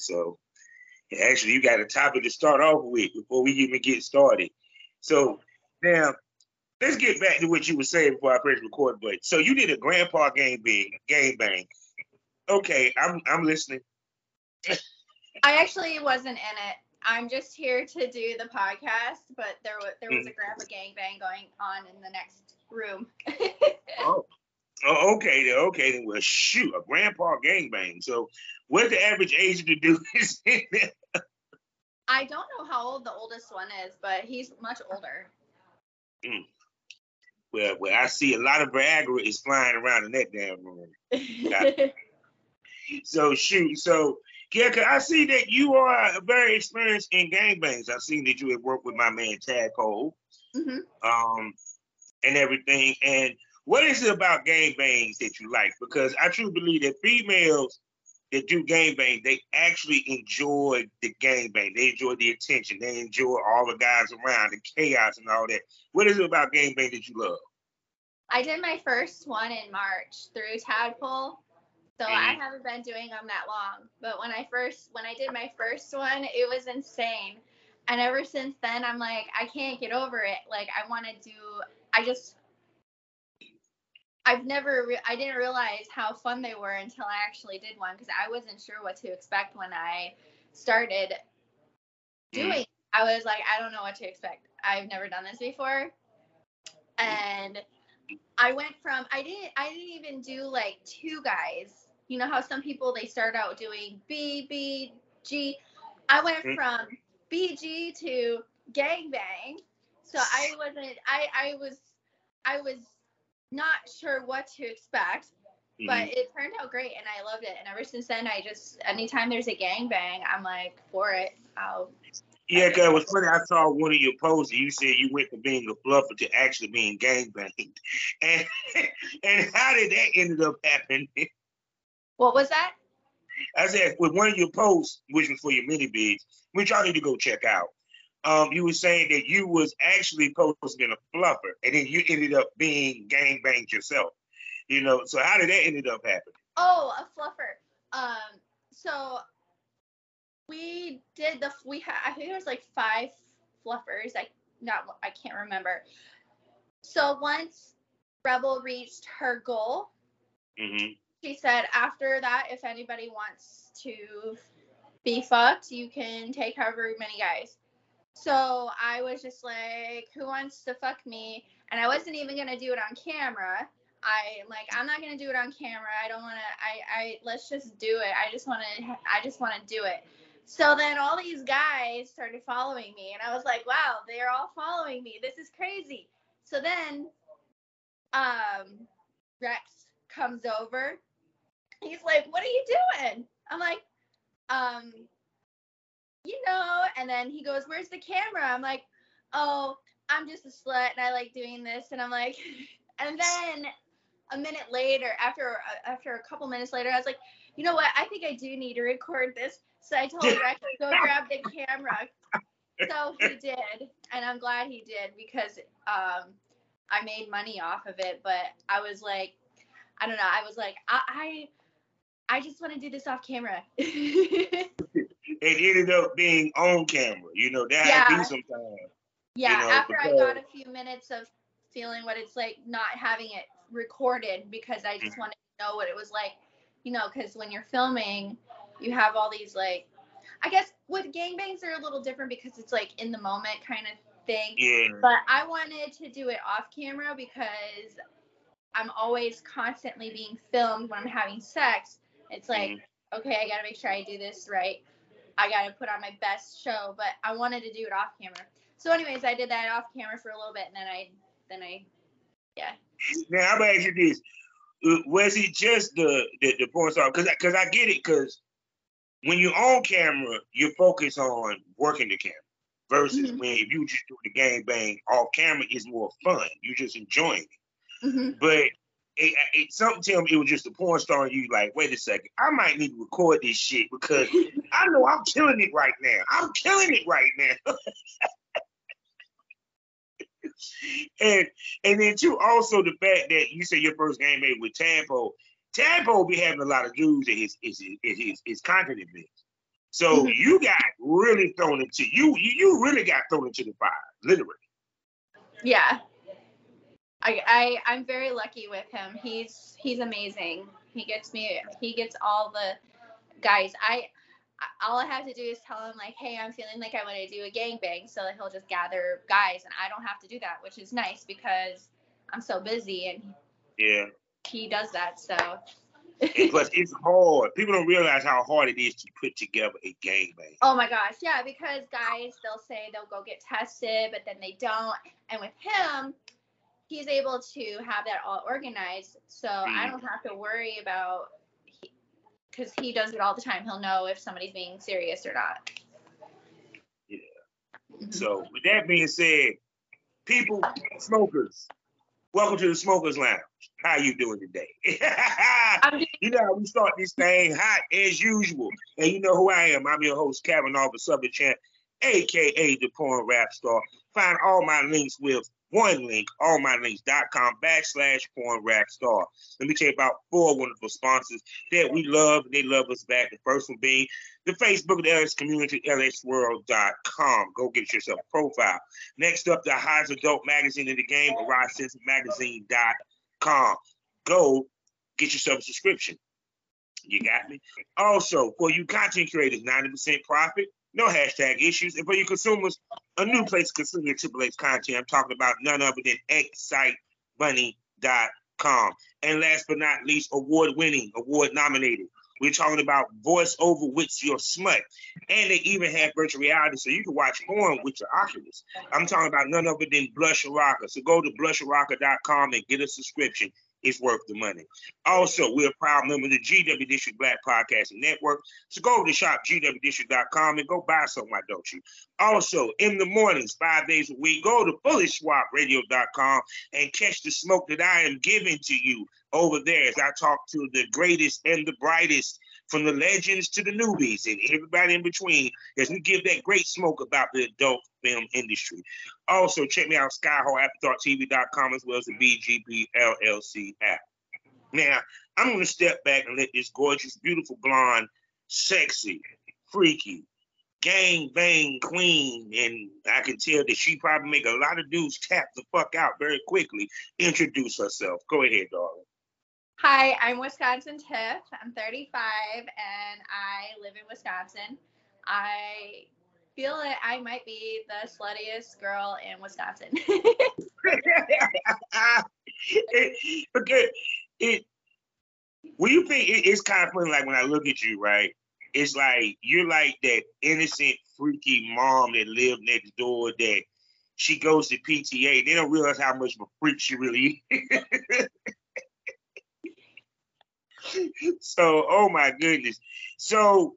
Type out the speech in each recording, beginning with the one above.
So actually, you got a topic to start off with before we even get started. So now let's get back to what you were saying before I press record button. So you did a grandpa game bang, game bang. Okay, I'm I'm listening. I actually wasn't in it. I'm just here to do the podcast, but there was there was a mm. grandpa gang bang going on in the next room. oh. oh, okay then. Okay then. Well, shoot, a grandpa gang bang. So, what's the average age to do this? I don't know how old the oldest one is, but he's much older. Mm. Well, well, I see a lot of Viagra is flying around in that damn room. so shoot, so yeah, cause I see that you are very experienced in gangbangs. I've seen that you have worked with my man Tadpole, mm-hmm. um, and everything. And what is it about gangbangs that you like? Because I truly believe that females that do gangbang, they actually enjoy the gangbang. They enjoy the attention. They enjoy all the guys around, the chaos and all that. What is it about gangbang that you love? I did my first one in March through Tadpole. So mm. I haven't been doing them that long. But when I first when I did my first one, it was insane. And ever since then I'm like I can't get over it. Like I want to do I just I've never re- I didn't realize how fun they were until I actually did one because I wasn't sure what to expect when I started mm. doing. I was like I don't know what to expect. I've never done this before. And I went from I didn't I didn't even do like two guys you know how some people they start out doing B B G. I went mm-hmm. from BG to gangbang. So I wasn't I I was I was not sure what to expect. Mm-hmm. But it turned out great and I loved it. And ever since then I just anytime there's a gangbang, I'm like for it. I'll yeah, cause it was funny. I saw one of your posts. You said you went from being a fluffer to actually being gangbanged, and and how did that end up happening? What was that? I said with one of your posts, which was for your ManyVids, which y'all need to go check out. Um, you were saying that you was actually posting a fluffer, and then you ended up being gang banged yourself. You know, so how did that ended up happening? Oh, a fluffer. Um, so we did the we had I think there was like five fluffers. I not I can't remember. So once Rebel reached her goal, mm-hmm she said after that, if anybody wants to be fucked, you can take however many guys. So I was just like, who wants to fuck me? And I wasn't even gonna do it on camera. I like I'm not gonna do it on camera. I don't wanna I I let's just do it. I just wanna I just wanna do it. So then all these guys started following me and I was like, wow, they're all following me. This is crazy. So then um Rex comes over he's like, What are you doing? I'm like, um, you know, and then he goes, Where's the camera? I'm like, Oh, I'm just a slut and I like doing this. And I'm like, and then a minute later, after after a couple minutes later, I was like, you know what? I think I do need to record this. So I told Rex to go grab the camera. So he did, and I'm glad he did because um, I made money off of it. But I was like, I don't know. I was like, I, I I just want to do this off camera. it ended up being on camera. You know, that yeah. be sometimes. Yeah, you know, after because... I got a few minutes of feeling what it's like not having it recorded because I just mm-hmm. wanted to know what it was like, you know, because when you're filming, you have all these like, I guess with gangbangs are a little different because it's like in the moment kind of thing. Yeah. But I wanted to do it off camera because I'm always constantly being filmed when I'm having sex. It's like, mm-hmm. okay, I gotta make sure I do this right. I gotta put on my best show, but I wanted to do it off camera. So, anyways, I did that off camera for a little bit, and then I, then I, yeah. Now I'm gonna ask you this: uh, Was it just the the, the porn star? Because because I get it. Because when you're on camera, you focus on working the camera. Versus mm-hmm. when if you just do the gang bang off camera, is more fun. You're just enjoying it. Mm-hmm. But it, it, something tell me it was just a porn star and you like, wait a second, I might need to record this shit because I know I'm killing it right now. I'm killing it right now. and and then too, also the fact that you said your first game made with Tadpole. Tadpole be having a lot of dudes in his his his, his, his content events. So mm-hmm. you got really thrown into you, you you really got thrown into the fire, literally. Yeah. I, I I'm very lucky with him. He's he's amazing. He gets me he gets all the guys. I all I have to do is tell him like, hey, I'm feeling like I want to do a gangbang, so that he'll just gather guys, and I don't have to do that, which is nice because I'm so busy and yeah, he does that. So. plus, it's hard. People don't realize how hard it is to put together a gangbang. Oh my gosh, yeah, because guys they'll say they'll go get tested, but then they don't, and with him, he's able to have that all organized, so mm. I don't have to worry about because he does it all the time. He'll know if somebody's being serious or not. Yeah. Mm-hmm. So with that being said, people, smokers, welcome to the Smokers Lounge. How you doing today? you know we start this thing hot as usual, and you know who I am. I'm your host, Kevin Oliver, Southern Champ, aka the Porn Rap Star. Find all my links with one link, allmylinks.com backslash porn rap star. Let me tell you about four wonderful sponsors that we love and they love us back. The first one being the Facebook of the LS community, lsswirl.com. Go get yourself a profile. Next up, the highest adult magazine in the game, magazine.com. Go get yourself a subscription. You got me? Also, for you content creators, 90% profit, no hashtag issues. And for your consumers, a new place to consume your Triple H content. I'm talking about none other than xsitebunny.com. And last but not least, award winning, award nominated. We're talking about voiceover with your smut. And they even have virtual reality so you can watch porn with your Oculus. I'm talking about none other than Blush Erotica. So go to blusherotica.com and get a subscription it's worth the money. Also, we're a proud member of the GW District Black Podcasting Network. So go to shop gwdistrict.com and go buy some, don't you? Also, in the mornings, five days a week, go to bulletswapradio.com and catch the smoke that I am giving to you over there as I talk to the greatest and the brightest from the legends to the newbies and everybody in between as we give that great smoke about the adult film industry. Also, check me out, skyhawkaftertv.com as well as the BGB LLC app. Now, I'm going to step back and let this gorgeous, beautiful blonde, sexy, freaky, gang bang queen, and I can tell that she probably make a lot of dudes tap the fuck out very quickly, introduce herself. Go ahead, darling. Hi, I'm Wisconsin Tiff. I'm 35 and I live in Wisconsin. I feel that I might be the sluttiest girl in Wisconsin. okay, it. Well, you think it, it's kind of funny? Like when I look at you, right? It's like you're like that innocent, freaky mom that lived next door. That she goes to PTA. They don't realize how much of a freak she really is. so, oh my goodness. So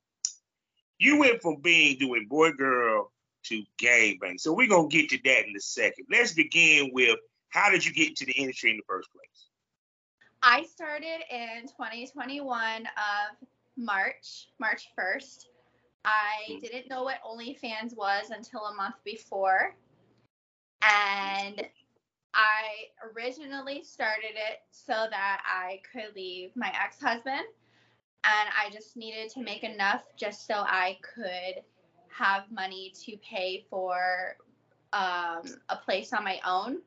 you went from being doing boy girl to gang bang. So we're gonna get to that in a second. Let's begin with how did you get into the industry in the first place? I started in 2021 of March, March 1st. I mm-hmm. didn't know what OnlyFans was until a month before. And I originally started it so that I could leave my ex husband. And I just needed to make enough just so I could have money to pay for um, a place on my own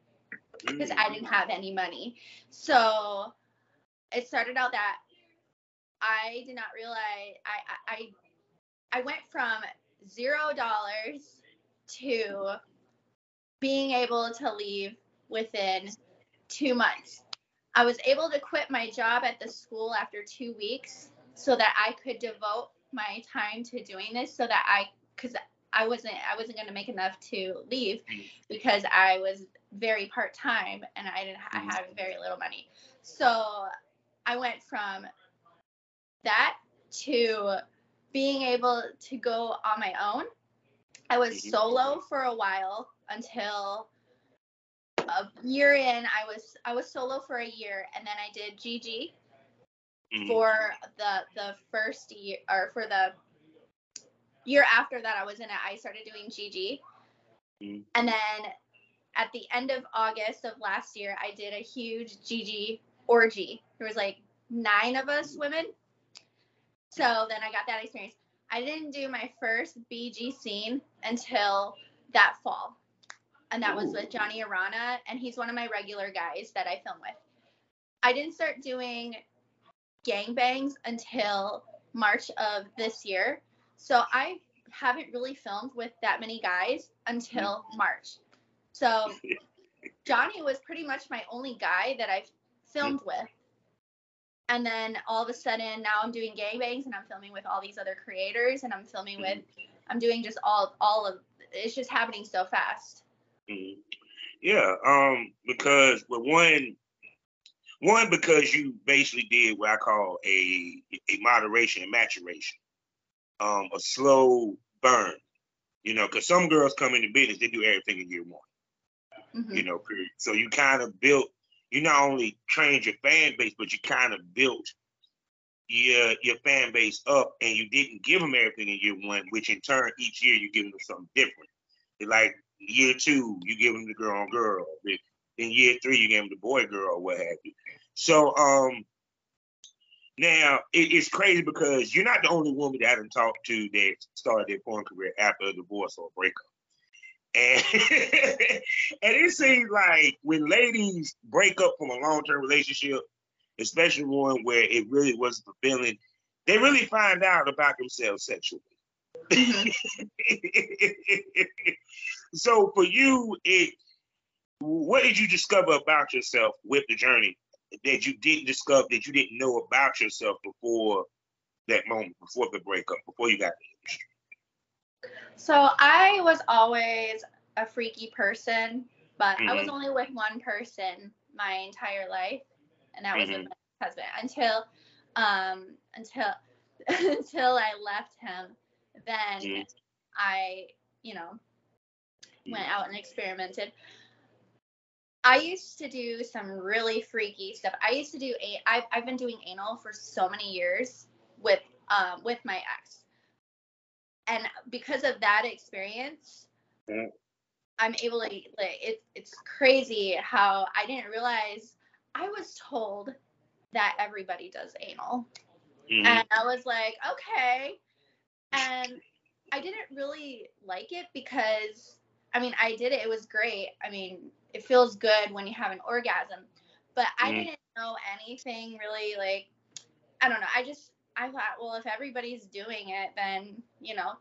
because I didn't have any money. So it started out that I did not realize I I I went from zero dollars to being able to leave within two months. I was able to quit my job at the school after two weeks so that I could devote my time to doing this so that I because I wasn't I wasn't going to make enough to leave because I was very part time and I didn't I had very little money. So I went from that to being able to go on my own. I was mm-hmm. solo for a while until a year in, I was I was solo for a year, and then I did GG mm-hmm. for the the first year or for the year after that I was in it. I started doing GG, mm-hmm. and then at the end of August of last year, I did a huge GG orgy. There was like nine of us women. So then I got that experience. I didn't do my first BG scene until that fall. And that was with Johnny Arana, and he's one of my regular guys that I film with. I didn't start doing gangbangs until March of this year. So I haven't really filmed with that many guys until mm-hmm. March. So Johnny was pretty much my only guy that I've filmed mm. with. And then all of a sudden now I'm doing gangbangs and I'm filming with all these other creators and I'm filming with mm-hmm. I'm doing just all all of it's just happening so fast. Mhm. Yeah, um, because with one, one because you basically did what I call a a moderation and maturation, um, a slow burn. You know, because some girls come into business, they do everything in year one. Mhm. You know, period. So you kind of built. You not only trained your fan base, but you kind of built your your fan base up, and you didn't give them everything in year one, which in turn each year you give them something different. Like year two, you give them the girl on girl. Then year three, you give them the boy girl, what have you. So um, now it, it's crazy because you're not the only woman that I done talked to that started their porn career after a divorce or a breakup. And, and it seems like when ladies break up from a long-term relationship, especially one where it really wasn't fulfilling, they really find out about themselves sexually. Mhm. so for you, it what did you discover about yourself with the journey that you didn't discover that you didn't know about yourself before that moment, before the breakup, before you got the industry? So I was always a freaky person, but I was Mhm. only with one person my entire life, and that was with Mhm. my husband until um until until I left him. Then Mhm. I, you know, went out and experimented. I used to do some really freaky stuff. I used to do a I've I've been doing anal for so many years with um with my ex. And because of that experience, Mhm. I'm able to like it's it's crazy how I didn't realize I was told that everybody does anal. Mhm. And I was like, okay. And I didn't really like it because, I mean, I did it. It was great. I mean, it feels good when you have an orgasm. But I Mhm. didn't know anything really like, I don't know. I just, I thought, well, if everybody's doing it, then, you know,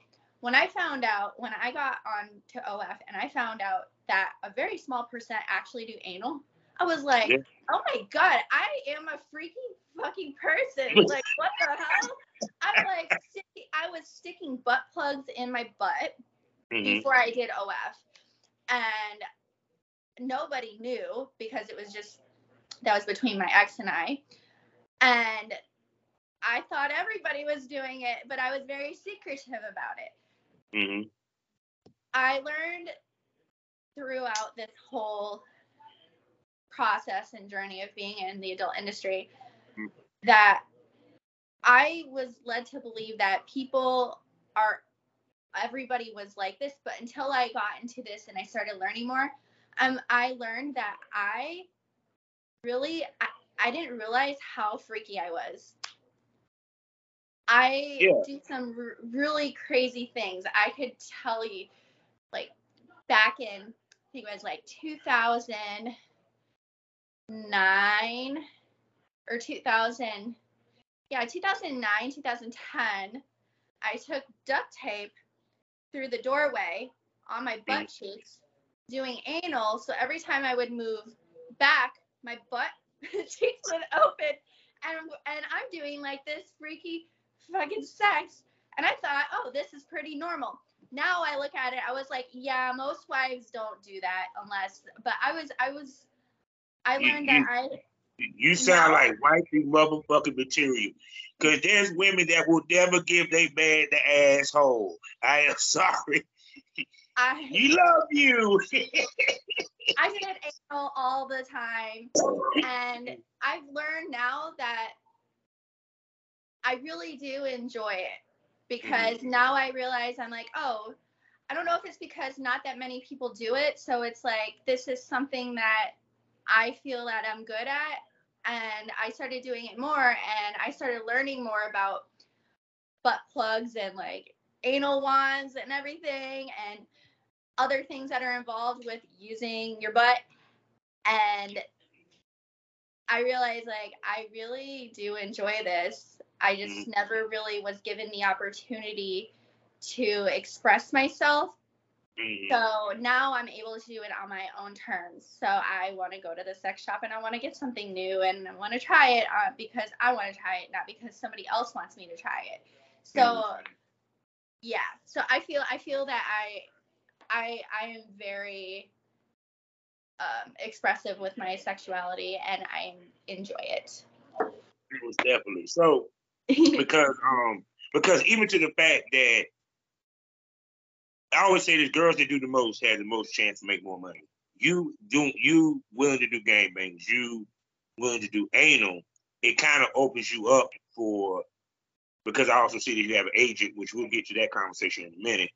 when I found out, when I got on to OF and I found out that a very small percent actually do anal, I was like, Yeah. oh my God, I am a freaking fucking person. Like, what the hell? I'm like, I was sticking butt plugs in my butt Mhm. before I did OF. And nobody knew because it was just, that was between my ex and I. And I thought everybody was doing it, but I was very secretive about it. Mhm. I learned throughout this whole process and journey of being in the adult industry Mm. that I was led to believe that people are everybody was like this, but until I got into this and I started learning more, um, I learned that I really I, I didn't realize how freaky I was. I Yeah. do some r- really crazy things. I could tell you, like back in I think it was like 2009 or 2000, yeah, 2009, 2010. I took duct tape through the doorway on my butt mm. cheeks, doing anal. So every time I would move back, my butt cheeks would open, and and I'm doing like this freaky fucking sex. And I thought, oh, this is pretty normal. Now I look at it, I was like, yeah, most wives don't do that unless. But I was, I was, I learned you- that I. You sound No. like wifey motherfucking material. Cause there's women that will never give their man the asshole. I am sorry. I, You love you. I did anal all the time, and I've learned now that I really do enjoy it mm-hmm. because now I realize I'm like, oh, I don't know if it's because not that many people do it, so it's like this is something that I feel that I'm good at, and I started doing it more, and I started learning more about butt plugs and like anal wands and everything and other things that are involved with using your butt. And I realized like I really do enjoy this. I just mm-hmm. never really was given the opportunity to express myself. Mm-hmm. So now I'm able to do it on my own terms. So I want to go to the sex shop and I want to get something new and I want to try it uh, because I want to try it, not because somebody else wants me to try it. So mm-hmm. yeah, so I feel I feel that I I I am very um, expressive with my sexuality and I enjoy it. Most definitely. So because um because even to the fact that I always say this girls that do the most have the most chance to make more money. You do you willing to do game bangs, you willing to do anal, it kind of opens you up for because I also see that you have an agent, which we'll get to that conversation in a minute,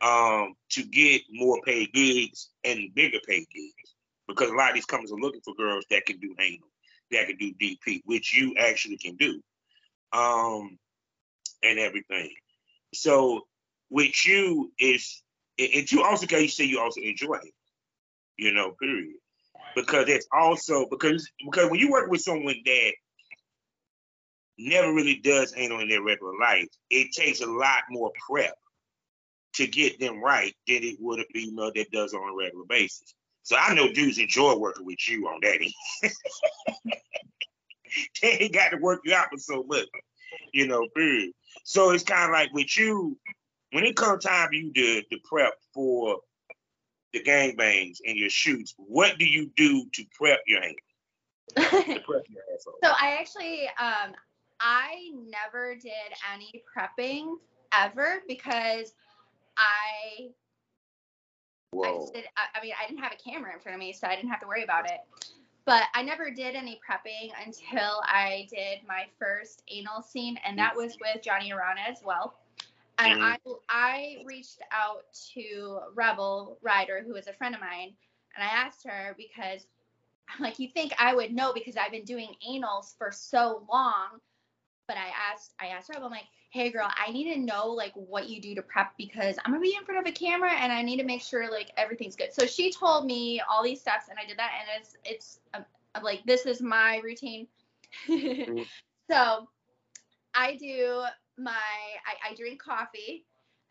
um, to get more paid gigs and bigger paid gigs. Because a lot of these companies are looking for girls that can do anal, that can do DP, which you actually can do. Um, and everything. So with you is and you also can you say you also enjoy it, you know, period. Because it's also because because when you work with someone that never really does anal in their regular life, it takes a lot more prep to get them right than it would a female that does on a regular basis. So I know dudes enjoy working with you on that. they got to work you out for so much, you know, period. So it's kind of like with you, when it comes time you do the prep for the gangbangs and your shoots, what do you do to prep your hand? so I actually um I never did any prepping ever because I I just did I, I mean I didn't have a camera in front of me so I didn't have to worry about it. But I never did any prepping until I did my first anal scene and that was with Johnny Arana as well. And mm-hmm. I I reached out to Rebel Ryder, who is a friend of mine, and I asked her because I'm like, you think I would know because I've been doing anals for so long. But I asked I asked Rebel, I'm like, hey girl, I need to know like what you do to prep because I'm gonna be in front of a camera and I need to make sure like everything's good. So she told me all these steps and I did that and it's it's um, like this is my routine. mm-hmm. So I do my I, I drink coffee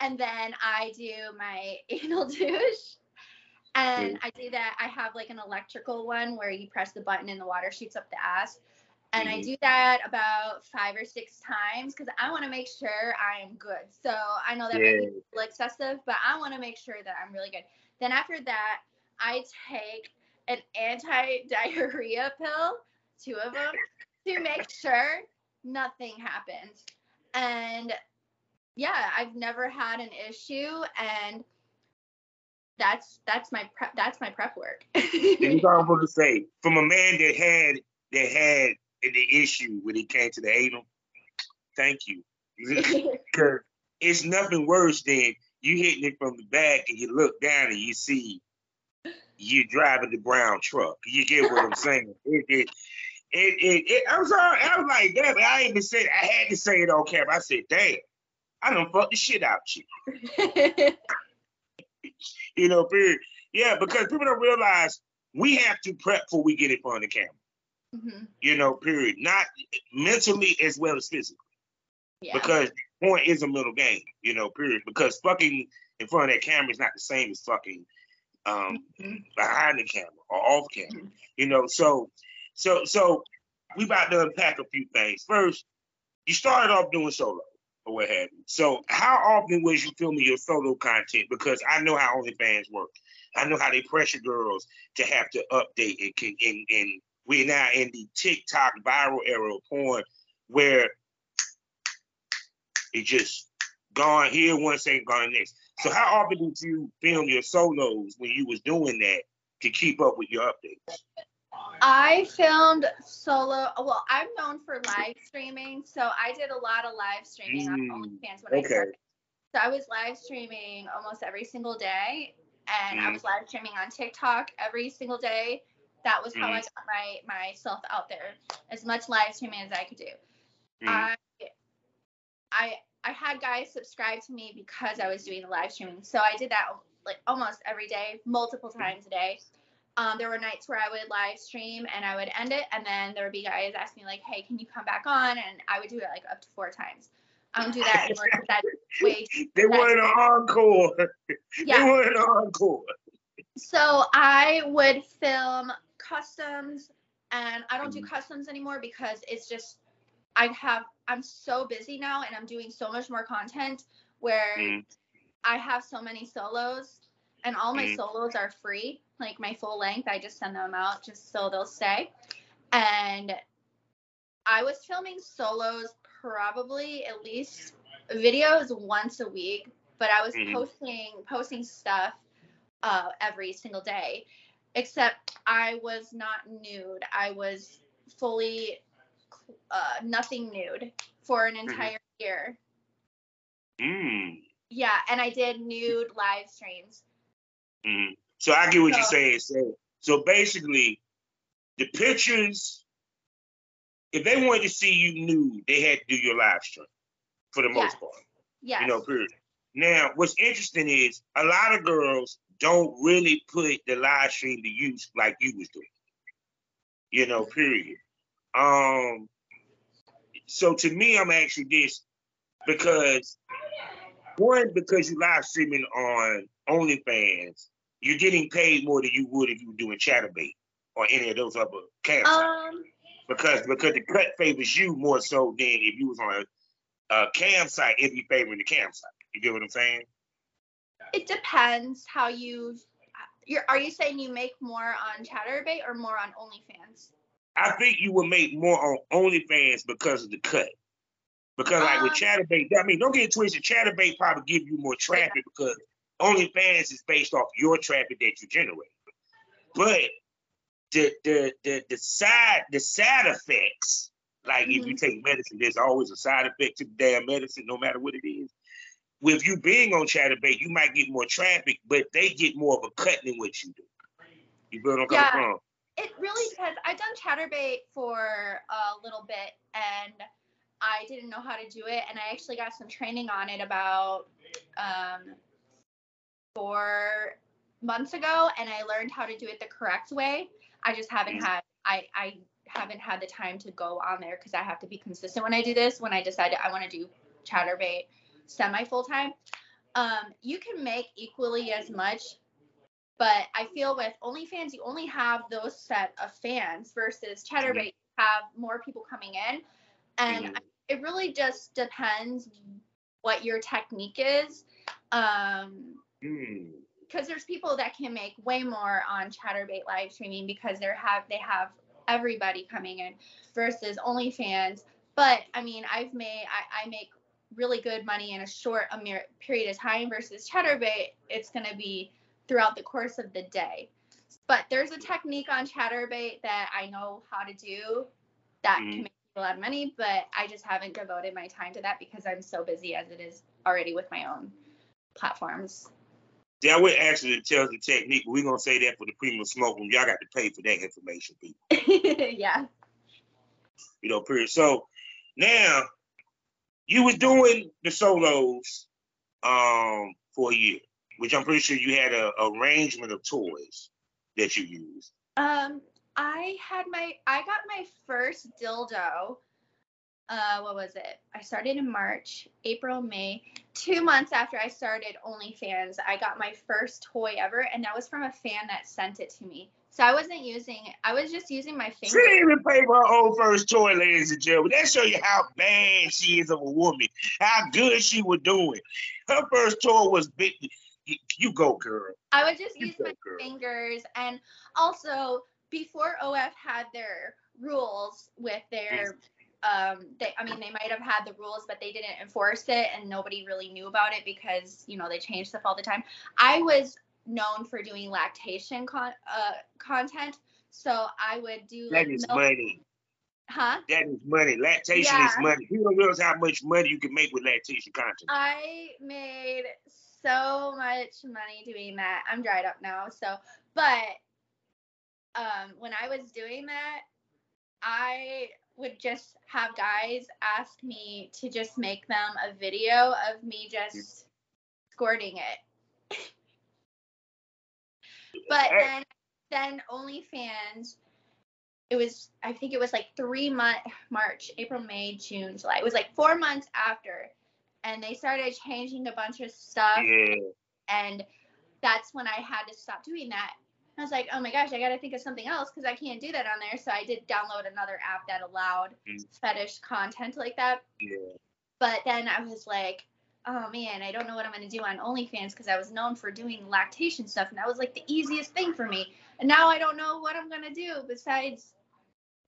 and then I do my anal douche. And. I do that. I have like an electrical one where you press the button and the water shoots up the ass. And mm-hmm. I do that about five or six times because I want to make sure I am good. So I know that yeah. might be a little excessive, but I want to make sure that I'm really good. Then after that, I take an anti diarrhea pill, two of them, to make sure nothing happened. And yeah, I've never had an issue and that's that's my prep that's my prep work. I'm going to say. From a man that had that had the issue when he came to the anal, thank you. It's nothing worse than you hitting it from the back and you look down and you see you driving the brown truck. You get what I'm saying? It, it, it, it, it, I was all, I was like, damn, I ain't even said I had to say it on camera. I said, damn, I don't fuck the shit out you. you know, period. Yeah, because people don't realize we have to prep before we get in front of the camera. Mm-hmm. You know, period. Not mentally as well as physically. Yeah. Because point is a middle game, you know, period. Because fucking in front of that camera is not the same as fucking um, mm-hmm. behind the camera or off camera. Mm-hmm. You know, so so so we about to unpack a few things. First, you started off doing solo or what have you. So how often was you filming your solo content? Because I know how OnlyFans work. I know how they pressure girls to have to update and and, and we're now in the TikTok viral era of porn where it just gone here one second, gone next. So how often did you film your solos when you was doing that to keep up with your updates? I filmed solo. Well, I'm known for live streaming, so I did a lot of live streaming mm, on OnlyFans when okay. I started. So I was live streaming almost every single day, and mm. I was live streaming on TikTok every single day. That was how mm. I got my myself out there, as much live streaming as I could do. I I I had guys subscribe to me because I was doing the live streaming. So I did that like almost every day, multiple times a day. Um, there were nights where I would live stream and I would end it, and then there would be guys asking me like, "Hey, can you come back on?" And I would do it like up to four times. I don't do that anymore because that's way. They wanted an encore. Yeah. They wanted an encore. So I would film customs, and I don't do customs anymore because it's just I have I'm so busy now, and I'm doing so much more content where Mm. I have so many solos, and all my Mm. solos are free, like my full length. I just send them out just so they'll stay. And I was filming solos probably at least videos once a week, but I was Mhm. posting posting stuff uh, every single day. Except I was not nude. I was fully uh, nothing nude for an entire year. Mm. Yeah, and I did nude live streams. Mm. So I get what you're saying. So, so basically, the pictures, if they wanted to see you nude, they had to do your live stream for the most part. Yeah. You know, period. Now, what's interesting is a lot of girls don't really put the live stream to use like you was doing. You know, period. Um, so to me, I'm actually this because one, because you live streaming on OnlyFans, you're getting paid more than you would if you were doing Chaturbate or any of those other camps. um, because because the cut favors you more so than if you was on a, a cam site, it'd be favoring the cam site. You get what I'm saying? it depends how you. You're, are you saying you make more on Chaturbate or more on OnlyFans? I think you would make more on OnlyFans because of the cut. Because like with Um, Chaturbate, I mean, don't get it twisted. Chaturbate probably give you more traffic because OnlyFans is based off your traffic that you generate. But the the the the side the side effects, like if you take medicine, there's always a side effect to the damn medicine, no matter what it is. With you being on Chaturbate, you might get more traffic, but they get more of a cut than what you do. You feel what I'm coming Yeah. from? It really depends. I've done Chaturbate for a little bit and I didn't know how to do it. And I actually got some training on it about um, four months ago and I learned how to do it the correct way. I just haven't Mhm. had, I, I haven't had the time to go on there because I have to be consistent when I do this. When I decided I want to do Chaturbate semi full time, um, you can make equally as much but I feel with OnlyFans, you only have those set of fans versus Chaturbate, you have more people coming in. And Mhm. It really just depends what your technique is. Um, Hmm. because there's people that can make way more on Chaturbate live streaming because they have they have everybody coming in versus OnlyFans. But I mean, I've made I, I make really good money in a short a mere period of time versus Chaturbate. It's gonna be throughout the course of the day. But there's a technique on Chaturbate that I know how to do that Mhm. can make a lot of money, but I just haven't devoted my time to that because I'm so busy as it is already with my own platforms. See, I would actually tell the technique, but we're gonna say that for the premium smoke room. Y'all got to pay for that information, people. yeah. You know, period. So now you was doing the solos um for a year, which I'm pretty sure you had a arrangement of toys that you used. Um, I had my I got my first dildo. Uh, what was it? I started in March, April, May. Two months after I started OnlyFans, I got my first toy ever, and that was from a fan that sent it to me. So I wasn't using. I was just using my fingers. She didn't even pay for her own first toy, ladies and gentlemen. That show you how bad she is of a woman, how good she was doing. Her first toy was big. You, you go, girl. I would just You use go, my girl. fingers, and also before OF had their rules with their um they i mean they might have had the rules but they didn't enforce it and nobody really knew about it because you know they change stuff all the time i was known for doing lactation con- uh, content so i would do That like is milk- money. huh That is money. Lactation is money. People don't realize how much money you can make with lactation content. I made so much money doing that. I'm dried up now. So, but um, when I was doing that, I would just have guys ask me to just make them a video of me just squirting it. but then then OnlyFans, it was I think it was like three month March, April, May, June, July. It was like four months after, and they started changing a bunch of stuff. Yeah. And that's when I had to stop doing that. I was like, oh my gosh, I got to think of something else because I can't do that on there. So I did download another app that allowed Mm. fetish content like that. Yeah. But then I was like, oh man, I don't know what I'm going to do on OnlyFans because I was known for doing lactation stuff. And that was like the easiest thing for me. And now I don't know what I'm going to do besides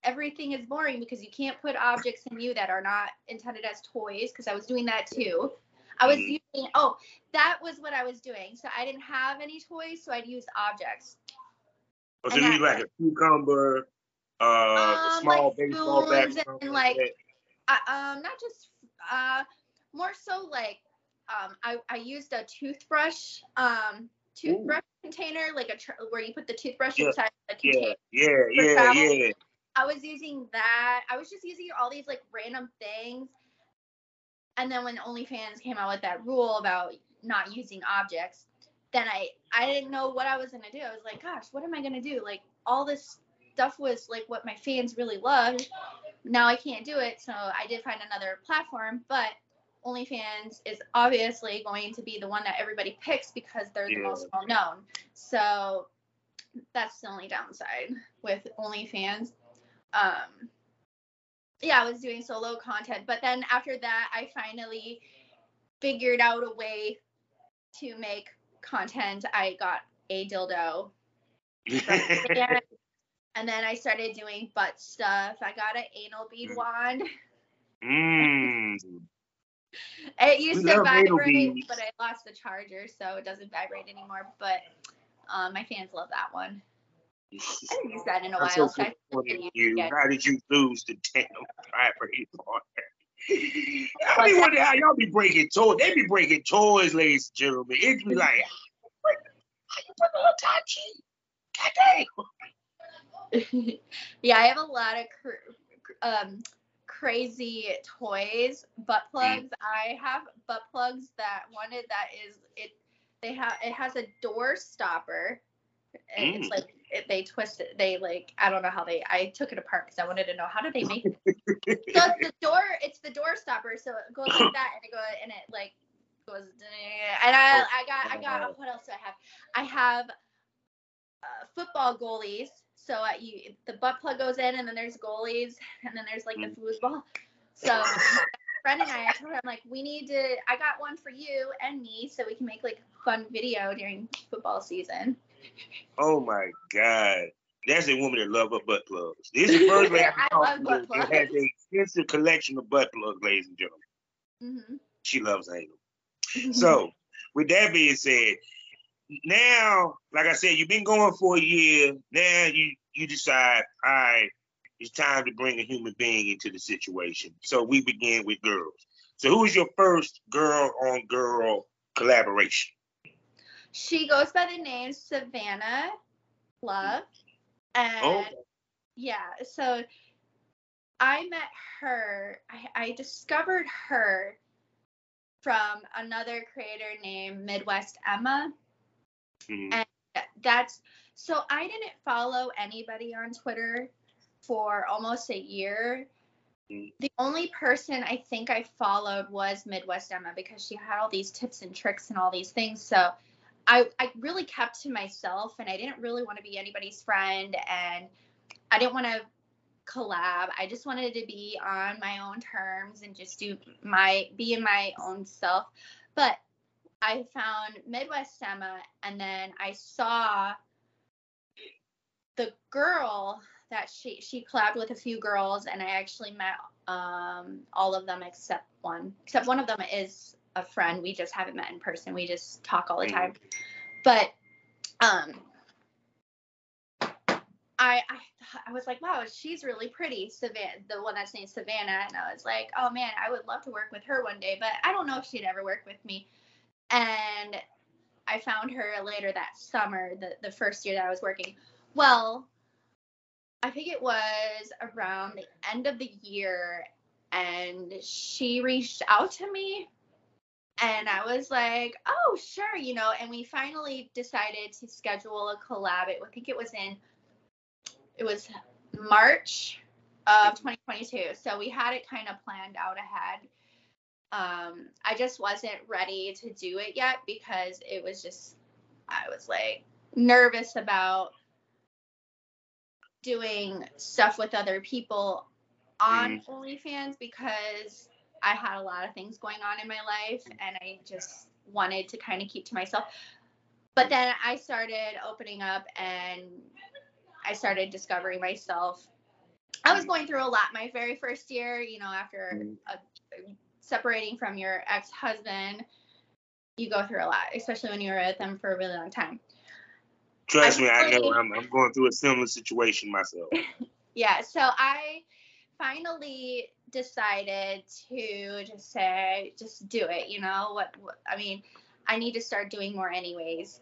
everything is boring because you can't put objects in you that are not intended as toys because I was doing that too. I was Mhm. using, oh, that was what I was doing. So I didn't have any toys, so I'd use objects. Oh, so And you use like a cucumber, uh, a Um, small like baseball bat, and, like. I, um, not just, uh, more so like, um, I, I used a toothbrush, um, toothbrush container, like a tr- where you put the toothbrush Yeah, inside the yeah, container. yeah, yeah, travel. yeah. I was using that. I was just using all these like random things. And then when OnlyFans came out with that rule about not using objects, then I I didn't know what I was gonna do. I was like, gosh, what am I gonna do? Like all this stuff was like what my fans really loved. Now I can't do it, so I did find another platform, but OnlyFans is obviously going to be the one that everybody picks because they're the Yeah. most well known. So that's the only downside with OnlyFans. Um, yeah, I was doing solo content, but then after that, I finally figured out a way to make content. I got a dildo, and, then I started doing butt stuff. I got an anal bead Mm. wand. mm. It used to vibrate, but I lost the charger, so it doesn't vibrate anymore. But um, my fans love that one. I haven't used that in a I'm while. so so I disappointed in should you. How did you lose the damn property part? I be wondering how y'all be breaking toys. They be breaking toys, ladies and gentlemen. It be like, how you put a little? God damn. yeah, I have a lot of cr- um, crazy toys, butt Mm. plugs. I have butt plugs that wanted that is it. They have it has a door stopper. And It's Mm. like it, they twist it. They like I don't know how they. I took it apart because I wanted to know how did they make it. So it's the door. It's the door stopper. So it goes like that, and it goes and it like goes. And I I got I got what else do I have? I have uh, football goalies. So uh, you the butt plug goes in, and then there's goalies, and then there's like the foosball. So my friend and I, I told her I'm like, we need to. I got one for you and me, so we can make like a fun video during football season. Oh my God. That's a woman that love her butt plugs. This is the first lady I I love butt plugs. that has an extensive collection of butt plugs, ladies and gentlemen. hmm She loves anal. So, with that being said, now, like I said, you've been going for a year. Now you you decide, all right, it's time to bring a human being into the situation. So we begin with girls. So who was your first girl on girl collaboration? she goes by the name Savannah Love, and Oh, yeah, so I met her. I, I discovered her from another creator named Midwest Emma. mhm. And that's so I didn't follow anybody on Twitter for almost a year. Mm. The only person I think I followed was Midwest Emma because she had all these tips and tricks and all these things. So I, I really kept to myself and I didn't really want to be anybody's friend and I didn't want to collab. I just wanted to be on my own terms and just do my be in my own self. But I found Midwest Emma and then I saw the girl that she she collabed with a few girls and I actually met um all of them except one. Except one of them is a friend. We just haven't met in person. We just talk all the Mhm. time. But um I, I I was like, wow, she's really pretty, Savannah, the one that's named Savannah, and I was like, oh man, I would love to work with her one day, but I don't know if she'd ever work with me. And I found her later that summer, the the first year that I was working. Well, I think it was around the end of the year, and she reached out to me. And I was like, oh, sure, you know, and we finally decided to schedule a collab. I think it was in, it was March of 2022. So we had it kind of planned out ahead. Um, I just wasn't ready to do it yet because it was just, I was like nervous about doing stuff with other people on mm. OnlyFans because I had a lot of things going on in my life and I just wanted to kind of keep to myself. But then I started opening up and I started discovering myself. I was going through a lot my very first year, you know, after mm. a, separating from your ex husband. You go through a lot, especially when you're with them for a really long time. Trust I me, I know I'm, I'm going through a similar situation myself. yeah, so I finally decided to just say, just do it. You know what, what? I mean, I need to start doing more, anyways.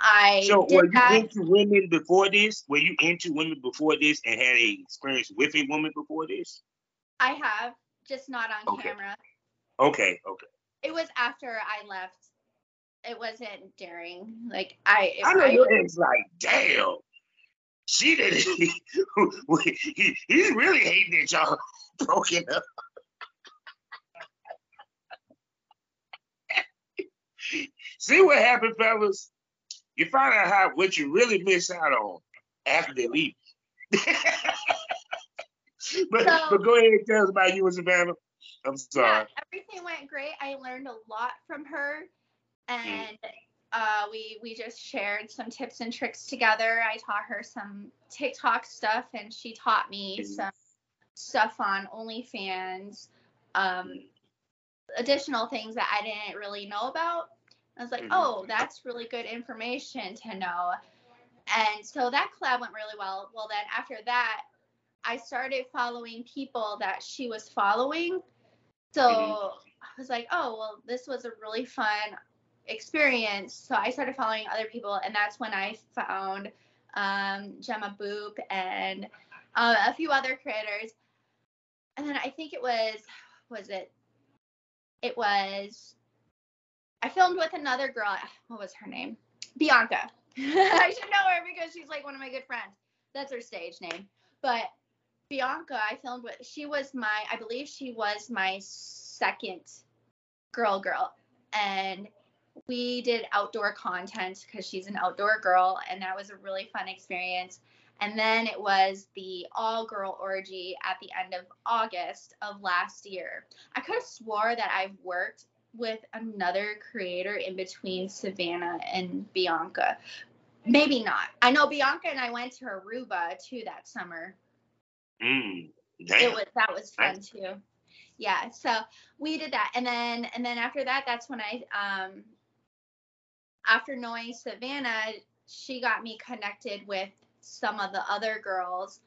I so were you that. into women before this? Were you into women before this and had a experience with a woman before this? I have, just not on okay. camera. Okay, okay. It was after I left it wasn't during. Like I. I know I, your ex like, damn. She did he, he's really hating it, y'all broken up. See what happened, fellas? You find out how what you really miss out on after they leave. but so, but go ahead and tell us about you and Savannah. I'm sorry. Yeah, everything went great. I learned a lot from her. Mm. Uh, we we just shared some tips and tricks together. I taught her some TikTok stuff, and she taught me some stuff on OnlyFans, um, additional things that I didn't really know about. I was like, mm-hmm. oh, that's really good information to know. And so that collab went really well. Well, then after that, I started following people that she was following. So mm-hmm. I was like, oh, well, this was a really fun experience. So I started following other people, and that's when I found um, Gemma Boop and uh, a few other creators. And then I think it was, was it? It was. I filmed with another girl. What was her name? Bianca. I should know her because she's like one of my good friends. That's her stage name. But Bianca, I filmed with. She was my, I believe she was my second girl girl, and we did outdoor content because she's an outdoor girl, and that was a really fun experience. And then it was the all girl orgy at the end of August of last year. I could have swore that I've worked with another creator in between Savannah and Bianca. Maybe not. I know Bianca and I went to Aruba too that summer. Mm, it was that was fun too. Yeah, so we did that, and then and then after that, that's when I um after knowing Savannah, she got me connected with some of the other girls.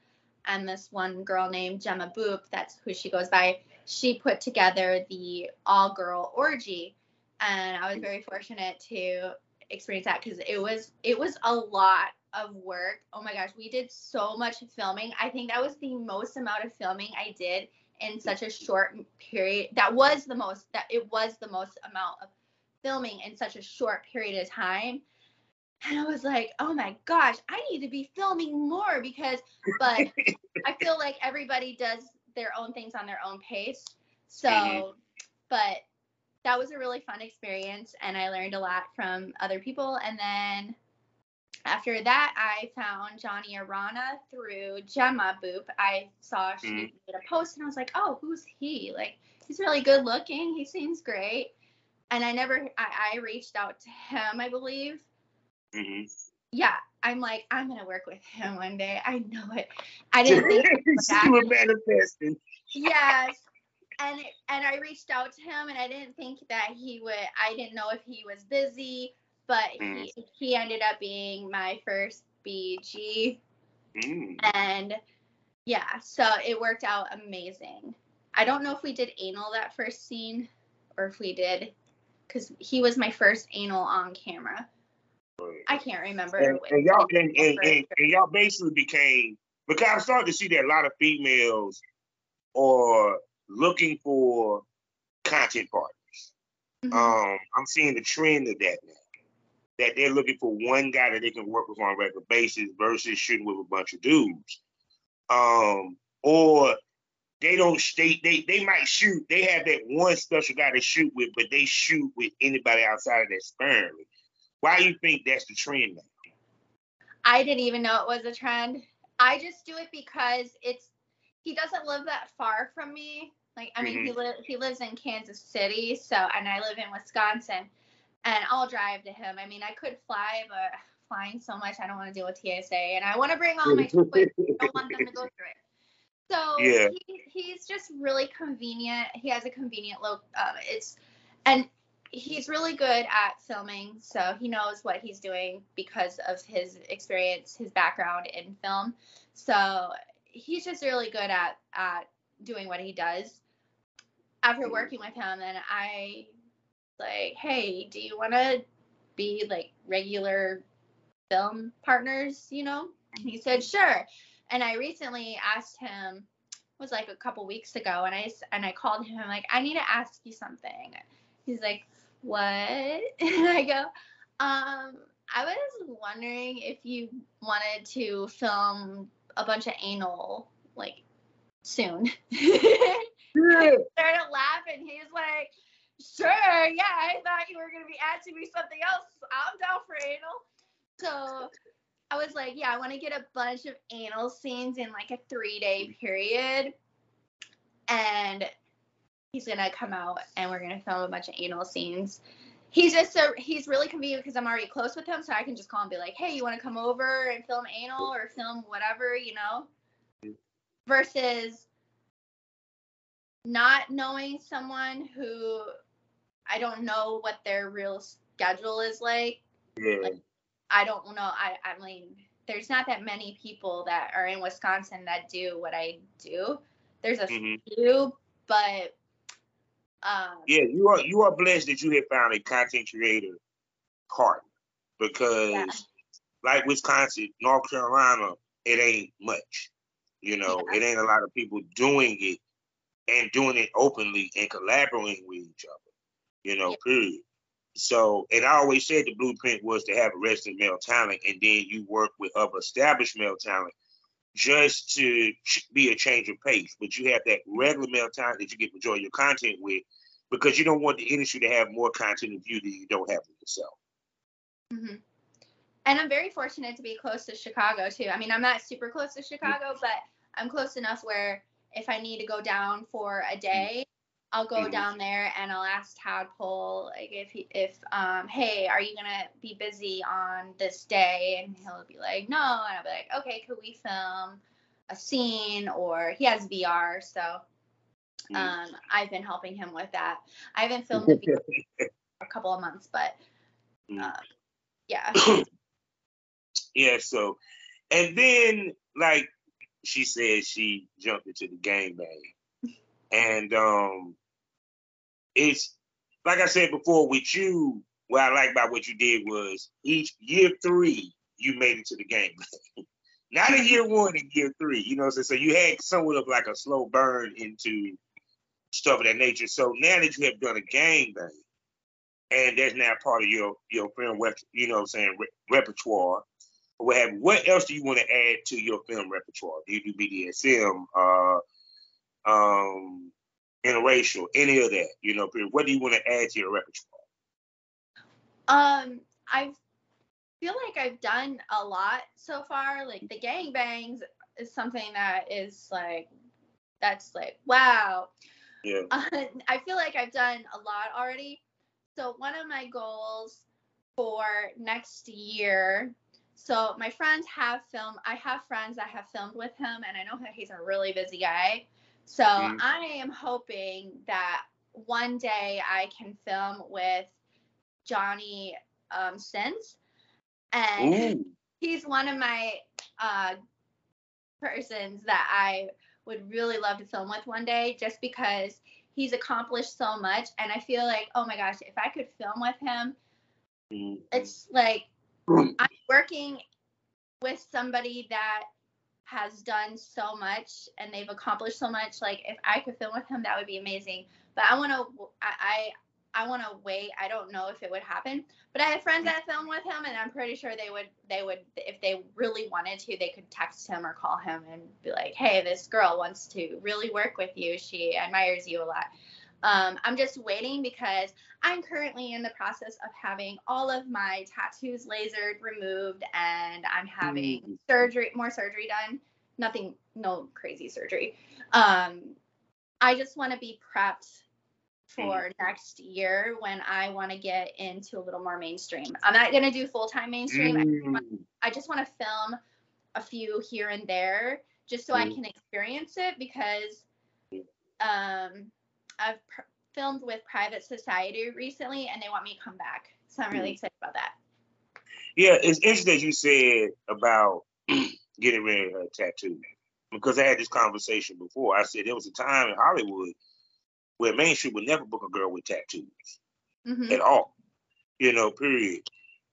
And this one girl named Gemma Boop, that's who she goes by, she put together the all girl orgy. And I was very fortunate to experience that because it was it was a lot of work. Oh my gosh, we did so much filming. I think that was the most amount of filming I did in such a short period. That was the most that it was the most amount of filming in such a short period of time. And I was like, oh my gosh, I need to be filming more because, but I feel like everybody does their own things on their own pace. So, mm-hmm. but that was a really fun experience and I learned a lot from other people. And then after that, I found Johnny Arana through Gemma Boop. I saw she mm-hmm. made a post and I was like, oh, who's he? Like, he's really good looking. He seems great and I never I, I reached out to him, I believe. Mm-hmm. Yeah, I'm like I'm gonna work with him one day. I know it. I didn't think you were manifesting. Yes, and and I reached out to him, and I didn't think that he would. I didn't know if he was busy, but mm. he he ended up being my first BG, mm. and yeah, so it worked out amazing. I don't know if we did anal that first scene, or if we did because he was my first anal on camera. I can't remember. And, and y'all and, and, and, y'all basically became because I'm starting to see that a lot of females are looking for content partners. Mm-hmm. Um, I'm seeing the trend of that now. That they're looking for one guy that they can work with on a regular basis versus shooting with a bunch of dudes. Um, or they don't they, they they might shoot. They have that one special guy to shoot with, but they shoot with anybody outside of that sparingly. Why do you think that's the trend now? I didn't even know it was a trend. I just do it because it's he doesn't live that far from me. Like I mean, mm-hmm. he li- he lives in Kansas City, so and I live in Wisconsin, and I'll drive to him. I mean, I could fly, but flying so much, I don't want to deal with TSA, and I want to bring all my toys. I don't want them to go through it. So yeah. he, he's just really convenient. He has a convenient look. Um, it's and he's really good at filming, so he knows what he's doing because of his experience, his background in film. So he's just really good at at doing what he does. After working with him, and I like, hey, do you want to be like regular film partners? You know? And he said, sure. And I recently asked him was like a couple weeks ago and I and I called him I'm like I need to ask you something. He's like, "What?" And I go, "Um, I was wondering if you wanted to film a bunch of anal like soon." Started laughing. He was like, "Sure, yeah, I thought you were gonna be asking me something else. I'm down for anal." So I was like, yeah, I want to get a bunch of anal scenes in like a three day period. And he's gonna come out and we're gonna film a bunch of anal scenes. He's just so he's really convenient because I'm already close with him, so I can just call and be like, hey, you want to come over and film anal or film whatever, you know? Versus not knowing someone who I don't know what their real schedule is like. Yeah. Like I don't know. I I mean, there's not that many people that are in Wisconsin that do what I do. There's a mm-hmm. few, but um, yeah, you are you are blessed that you have found a content creator partner because, yeah. like Wisconsin, North Carolina, it ain't much. You know, yeah. it ain't a lot of people doing it and doing it openly and collaborating with each other. You know, yeah. period. So, and I always said the blueprint was to have a resident male talent, and then you work with other established male talent just to be a change of pace. But you have that regular male talent that you get enjoy your content with, because you don't want the industry to have more content of you than you don't have of yourself. Mm-hmm. And I'm very fortunate to be close to Chicago too. I mean, I'm not super close to Chicago, mm-hmm. but I'm close enough where if I need to go down for a day, I'll go mm-hmm. down there and I'll ask Tadpole like if he, if um hey are you gonna be busy on this day and he'll be like no and I'll be like okay could we film a scene or he has VR so mm. um I've been helping him with that I haven't filmed a, a couple of months but mm. uh, yeah yeah so and then like she said she jumped into the gang bang and um it's like I said before with you. What I like about what you did was each year three you made it to the game. Not in year one, and year three. You know, what I'm saying? so you had somewhat of like a slow burn into stuff of that nature. So now that you have done a gang bang, and that's now part of your your film, you know, what I'm saying re- repertoire. What have, what else do you want to add to your film repertoire? Do you do BDSM? Uh, um, interracial, any of that? You know, what do you want to add to your repertoire? Um, I feel like I've done a lot so far. Like the gang bangs is something that is like that's like wow. Yeah. Uh, I feel like I've done a lot already. So one of my goals for next year. So my friends have filmed. I have friends that have filmed with him, and I know that he's a really busy guy. So mm. I am hoping that one day I can film with Johnny um, Sins, and Ooh. he's one of my uh, persons that I would really love to film with one day, just because he's accomplished so much, and I feel like, oh my gosh, if I could film with him, mm. it's like I'm working with somebody that has done so much and they've accomplished so much. Like if I could film with him, that would be amazing. But I want to, I, I, I want to wait. I don't know if it would happen. But I have friends that film with him, and I'm pretty sure they would, they would, if they really wanted to, they could text him or call him and be like, "Hey, this girl wants to really work with you. She admires you a lot." Um, I'm just waiting because I'm currently in the process of having all of my tattoos lasered, removed, and I'm having mm. surgery, more surgery done. Nothing, no crazy surgery. Um, I just want to be prepped for mm. next year when I want to get into a little more mainstream. I'm not gonna do full time mainstream. Mm. I just want to film a few here and there just so mm. I can experience it because um I've pr- filmed with Private Society recently, and they want me to come back. So I'm really mm. excited about that. Yeah, it's interesting you said about getting rid of a tattoo because I had this conversation before. I said there was a time in Hollywood where mainstream would never book a girl with tattoos mm-hmm. at all. You know, period.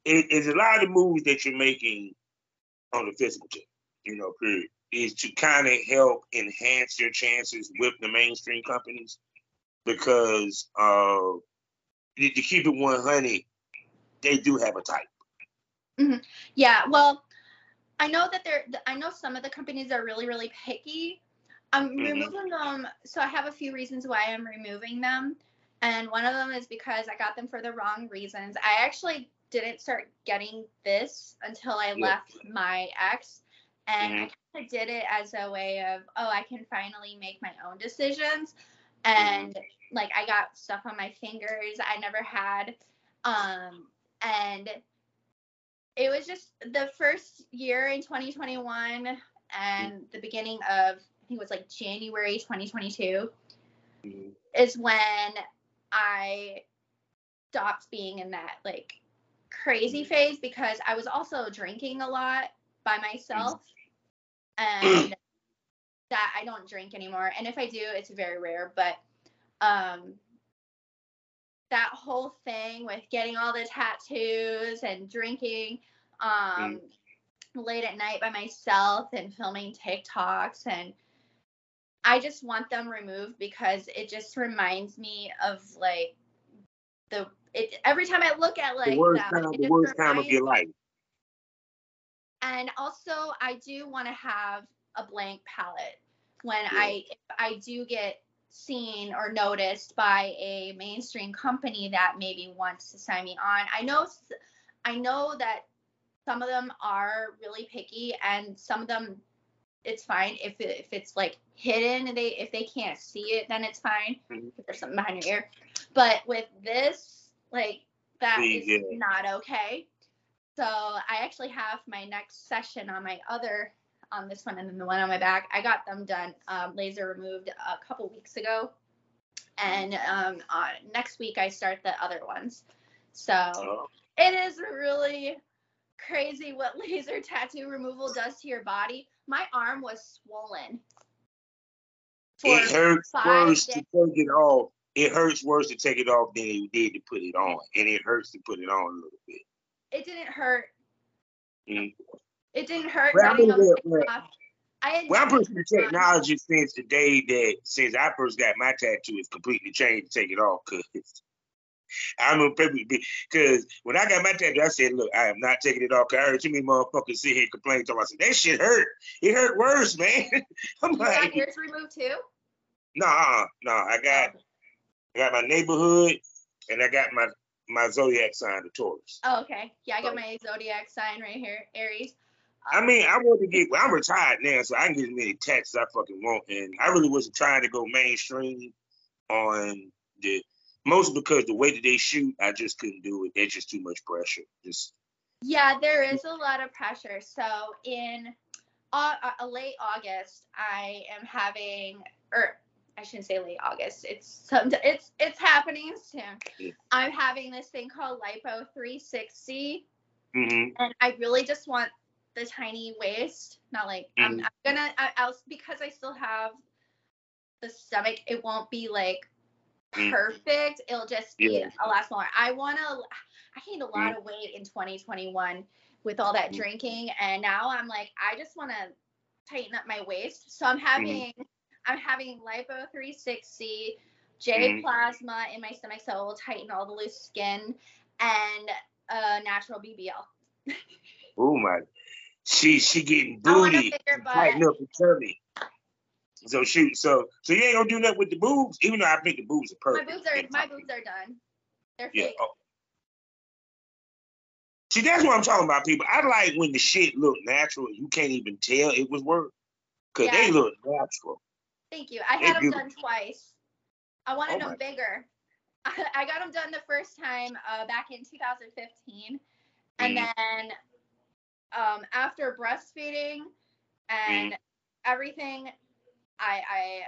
It, it's a lot of the movies that you're making on the physical tip, you know, period, is to kind of help enhance your chances with the mainstream companies because uh, to keep it 100, they do have a type. Mm-hmm. Yeah, well, I know that they're. I know some of the companies are really, really picky. I'm mm-hmm. removing them. So I have a few reasons why I'm removing them, and one of them is because I got them for the wrong reasons. I actually didn't start getting this until I left my ex, and mm-hmm. I kind of did it as a way of, oh, I can finally make my own decisions. Mm-hmm. and mm-hmm. like I got stuff on my fingers I never had. Um, and it was just the first year in 2021 and the beginning of I think it was like January 2022 mm-hmm. is when I stopped being in that like crazy mm-hmm. phase because I was also drinking a lot by myself and that I don't drink anymore. And if I do, it's very rare. But um, that whole thing with getting all the tattoos and drinking um, mm. late at night by myself and filming TikToks and I just want them removed because it just reminds me of like the it every time I look at like the worst, them, time, the worst time of your life. And also I do want to have a blank palette when yeah. I if I do get seen or noticed by a mainstream company that maybe wants to sign me on. I know I know that some of them are really picky and some of them it's fine if it, if it's like hidden and they if they can't see it then it's fine mm-hmm. if there's something behind your ear. But with this like that is yeah. not okay. So I actually have my next session on my other on this one and then the one on my back. I got them done um, laser removed a couple weeks ago. And um, uh, next week I start the other ones. So oh. it is really crazy what laser tattoo removal does to your body. My arm was swollen. It hurts worse days. to take it off. It hurts worse to take it off than it did to put it on, and it hurts to put it on a little bit. It didn't hurt. Mm. It didn't hurt. Well, I mean, well, well, I well, I'm pushing the technology since the day that since I first got my tattoo, it's completely changed to take it off because I'm a because when I got my tattoo, I said, look, I am not taking it off. Cause I heard too many motherfuckers sit here complaining to me. I said, that shit hurt. It hurt worse, man. I'm you like, got yours removed too? Nah, nah, I got oh. I got my neighborhood and I got my my zodiac sign, the Taurus. Oh, okay. Yeah, I got my zodiac sign right here, Aries. I mean, I want to get. Well, I'm retired now, so I can get as many texts I fucking want. And I really wasn't trying to go mainstream on the most because the way that they shoot, I just couldn't do it. It's just too much pressure. Just yeah, there is a lot of pressure. So in uh, uh, late August, I am having, or I shouldn't say late August. It's some. It's it's happening soon. Yeah. I'm having this thing called Lipo 360, mm-hmm. and I really just want the tiny waist. Not like mm. I'm, I'm, gonna I, I'll because I still have the stomach. It won't be like mm. perfect. It'll just be yeah. a lot smaller. I wanna. I gained a lot mm. of weight in 2021 with all that mm. drinking, and now I'm like I just wanna tighten up my waist. So I'm having I'm having lipo 360, J plasma in my stomach, so it will tighten all the loose skin, and a natural BBL. Oh my, she she getting I want a booty, tighten up the tummy. So shoot, so so you ain't gonna do nothing with the boobs, even though I think the boobs are perfect. My boobs are my boobs are done. They're Yeah. fake. Oh. See, that's what I'm talking about, people. I like when the shit look natural. You can't even tell it was work, cause they look natural. Thank you. I had them beautiful. done twice. I wanted Oh them bigger. I got them done the first time uh, back in 2015, and Mhm. then um, after breastfeeding and everything, I, I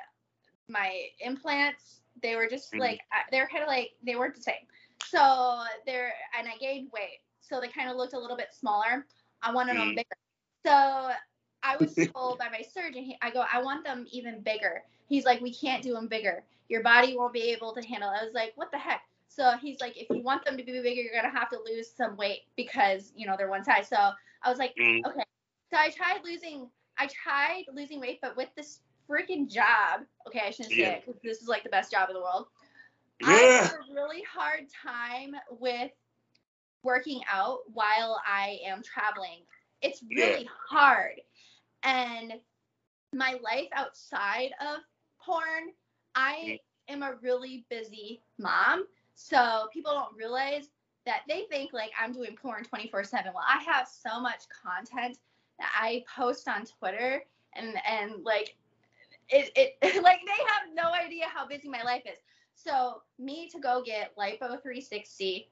my implants they were just Mhm. like they were kind of like they weren't the same. So they're and I gained weight, so they kind of looked a little bit smaller. I wanted them Mhm. bigger. So I was told by my surgeon, he, I go, I want them even bigger. He's like, we can't do them bigger. Your body won't be able to handle it. I was like, what the heck? So he's like, if you want them to be bigger, you're gonna have to lose some weight because you know they're one size. So I was like, Mhm. okay. So I tried losing, I tried losing weight, but with this freaking job, okay, I shouldn't say Yeah. it because this is like the best job in the world. Yeah. I Yeah. have a really hard time with working out while I am traveling. It's Yeah. really hard. And my life outside of porn, I am a really busy mom. So people don't realize that they think like I'm doing porn 24 7. Well, I have so much content that I post on Twitter and, and like, it, it like they have no idea how busy my life is. So me to go get lipo 360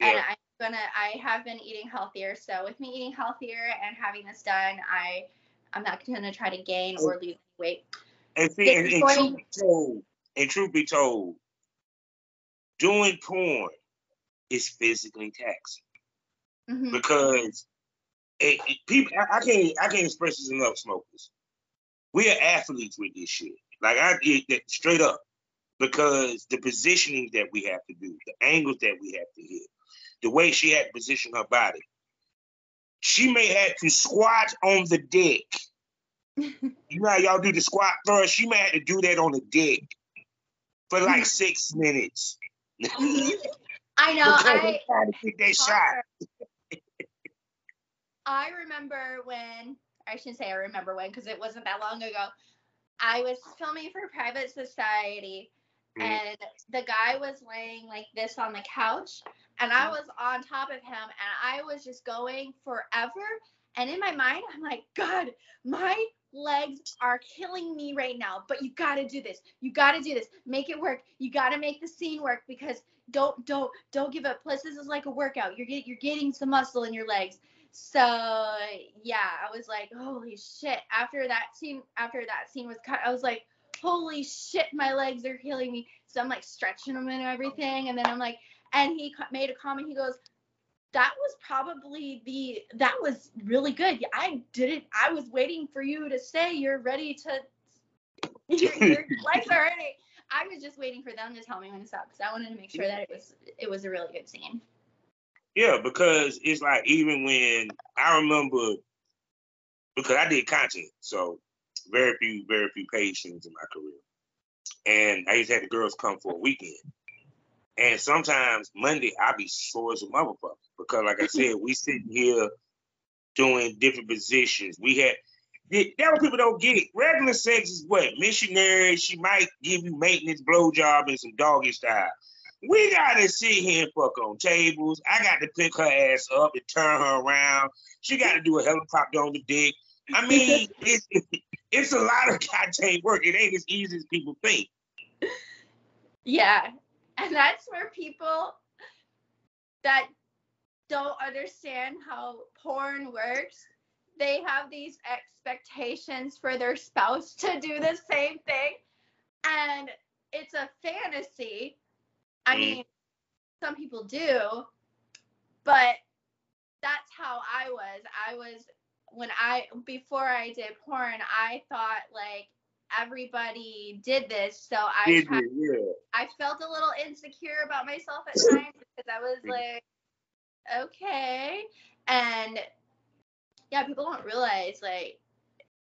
and I'm gonna I have been eating healthier. So with me eating healthier and having this done, I I'm not gonna try to gain or lose weight. And see, and, and truth be told, and truth be told, doing porn is physically taxing Mhm. because it, it- people. I, I can't. I can't express this enough, smokers. We are athletes with this shit. Like I did that straight up because the positioning that we have to do, the angles that we have to hit, the way she had to position her body. She may have to squat on the deck. You know how y'all do the squat thrust? She may have to do that on the deck for like six minutes. I know. I they trying to get that shot. I remember when I shouldn't say I remember when because it wasn't that long ago. I was filming for Private Society Mhm. and the guy was laying like this on the couch and I was on top of him and I was just going forever and in my mind I'm like god my legs are killing me right now but you got to do this you got to do this make it work you got to make the scene work because don't don't don't give up plus this is like a workout you're getting you're getting some muscle in your legs so yeah I was like holy shit after that scene after that scene was cut I was like holy shit, my legs are killing me. So I'm like stretching them and everything. And then I'm like, and he made a comment. He goes, that was probably the, that was really good. I didn't, I was waiting for you to say you're ready to, your, your legs are hurting. I was just waiting for them to tell me when to stop because I wanted to make sure that it was, it was a really good scene. Yeah, because it's like even when I remember because I did content, so very few, very few patients in my career. And I used to have the girls come for a weekend. And sometimes Monday I be sore as a motherfucker because like I said, we sitting here doing different positions. We had that what people don't get. Regular sex is what? Missionary, she might give you maintenance, blowjob, and some doggy style. We gotta sit here and fuck on tables. I got to pick her ass up and turn her around. She got to do a helicopter on the dick. I mean, it's it's a lot of goddamn work. It ain't as easy as people think. Yeah. And that's where people that don't understand how porn works, they have these expectations for their spouse to do the same thing. And it's a fantasy. I Mm. mean, some people do, but that's how I was. I was when I before I did porn, I thought like everybody did this, so I Did tried you? Yeah. I felt a little insecure about myself at times because I was Mhm. like, okay. And yeah, people don't realize like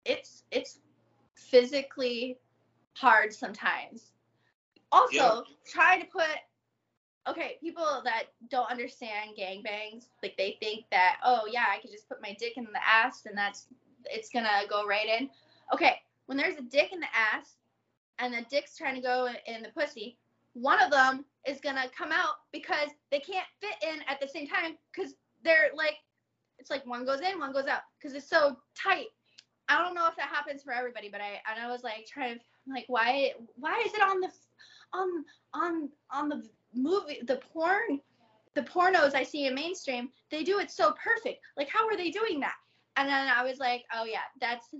it's it's physically hard sometimes. Also, Yeah. try to put okay, people that don't understand gangbangs, like they think that, oh yeah, I could just put my dick in the ass and that's it's gonna go right in. Okay, when there's a dick in the ass and the dick's trying to go in, in the pussy, one of them is gonna come out because they can't fit in at the same time because they're like it's like one goes in, one goes out because it's so tight. I don't know if that happens for everybody, but I and I was like trying to like why why is it on the on on on the movie the porn the pornos I see in mainstream they do it so perfect like how are they doing that and then I was like oh yeah that's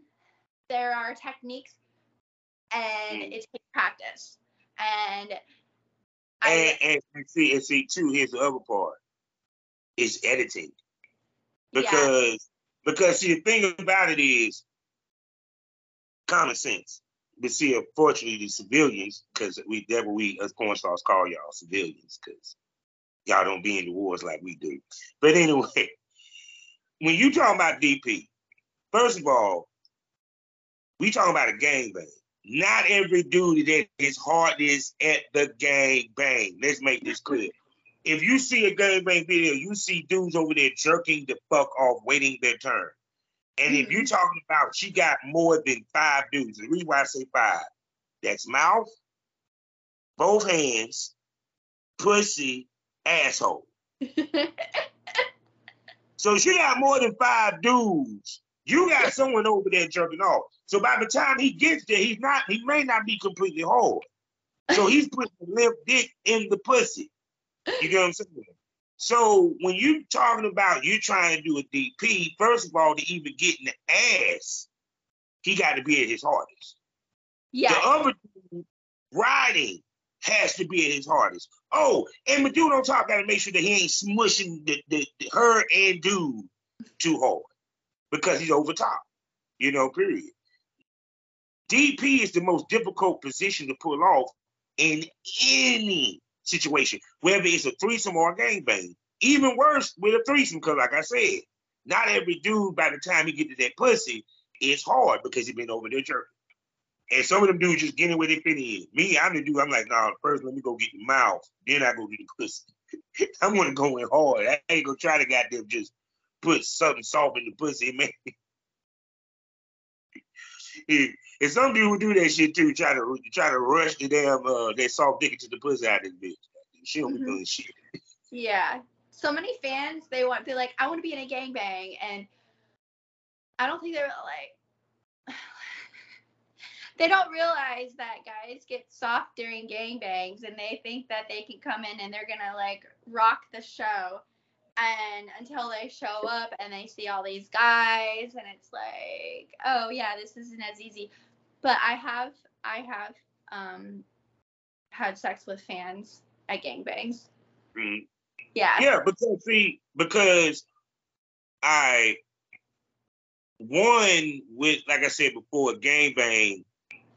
there are techniques and Mm. it takes practice and And, I and, and see, and see too. Here's the other part: is editing. Because because see, the thing about it is common sense. But see, unfortunately, the civilians, because we that what we as porn stars call y'all civilians, because y'all don't be in the wars like we do. But anyway, when you talking about DP, first of all, we talking about a gang gangbang. Not every dude that his heart is at the gang bang. Let's make this clear. If you see a gangbang video, you see dudes over there jerking the fuck off, waiting their turn. And if you're mm-hmm. talking about she got more than five dudes, the reason why I say five, that's mouth, both hands, pussy, asshole. So she got more than five dudes. You got someone over there jerking off. So by the time he gets there, he's not, he may not be completely whole. So he's putting the limp dick in the pussy. You get what I'm saying? So when you're talking about you trying to do a DP, first of all, to even get in the ass, he got to be at his hardest. Yeah. The other dude riding has to be at his hardest. Oh, and the dude on top got to make sure that he ain't smushing the, the, the her and dude too hard because he's over top. You know, period. DP is the most difficult position to pull off in any situation, whether it's a threesome or a gangbang. Even worse with a threesome, because like I said, not every dude by the time he get to that pussy is hard because he been over there jerking. And some of them dudes just getting where they fit in. Me, I'm the dude. I'm like, nah. First, let me go get the mouth. Then I go get the pussy. I'm gonna go in hard. I ain't gonna try to goddamn just put something soft in the pussy, man. and some people do that shit too. Try to try to rush the damn uh, that soft dick to the pussy out of this bitch. She don't be Mhm. doing shit. Yeah. So many fans, they want, they're like, I want to be in a gangbang. And I don't think they're like, they don't realize that guys get soft during gangbangs and they think that they can come in and they're going to like rock the show. And until they show up and they see all these guys and it's like, oh yeah, this isn't as easy. But I have, I have, um, had sex with fans at gangbangs. Mm. Yeah. Yeah, because see, because I one with like I said before, gangbang.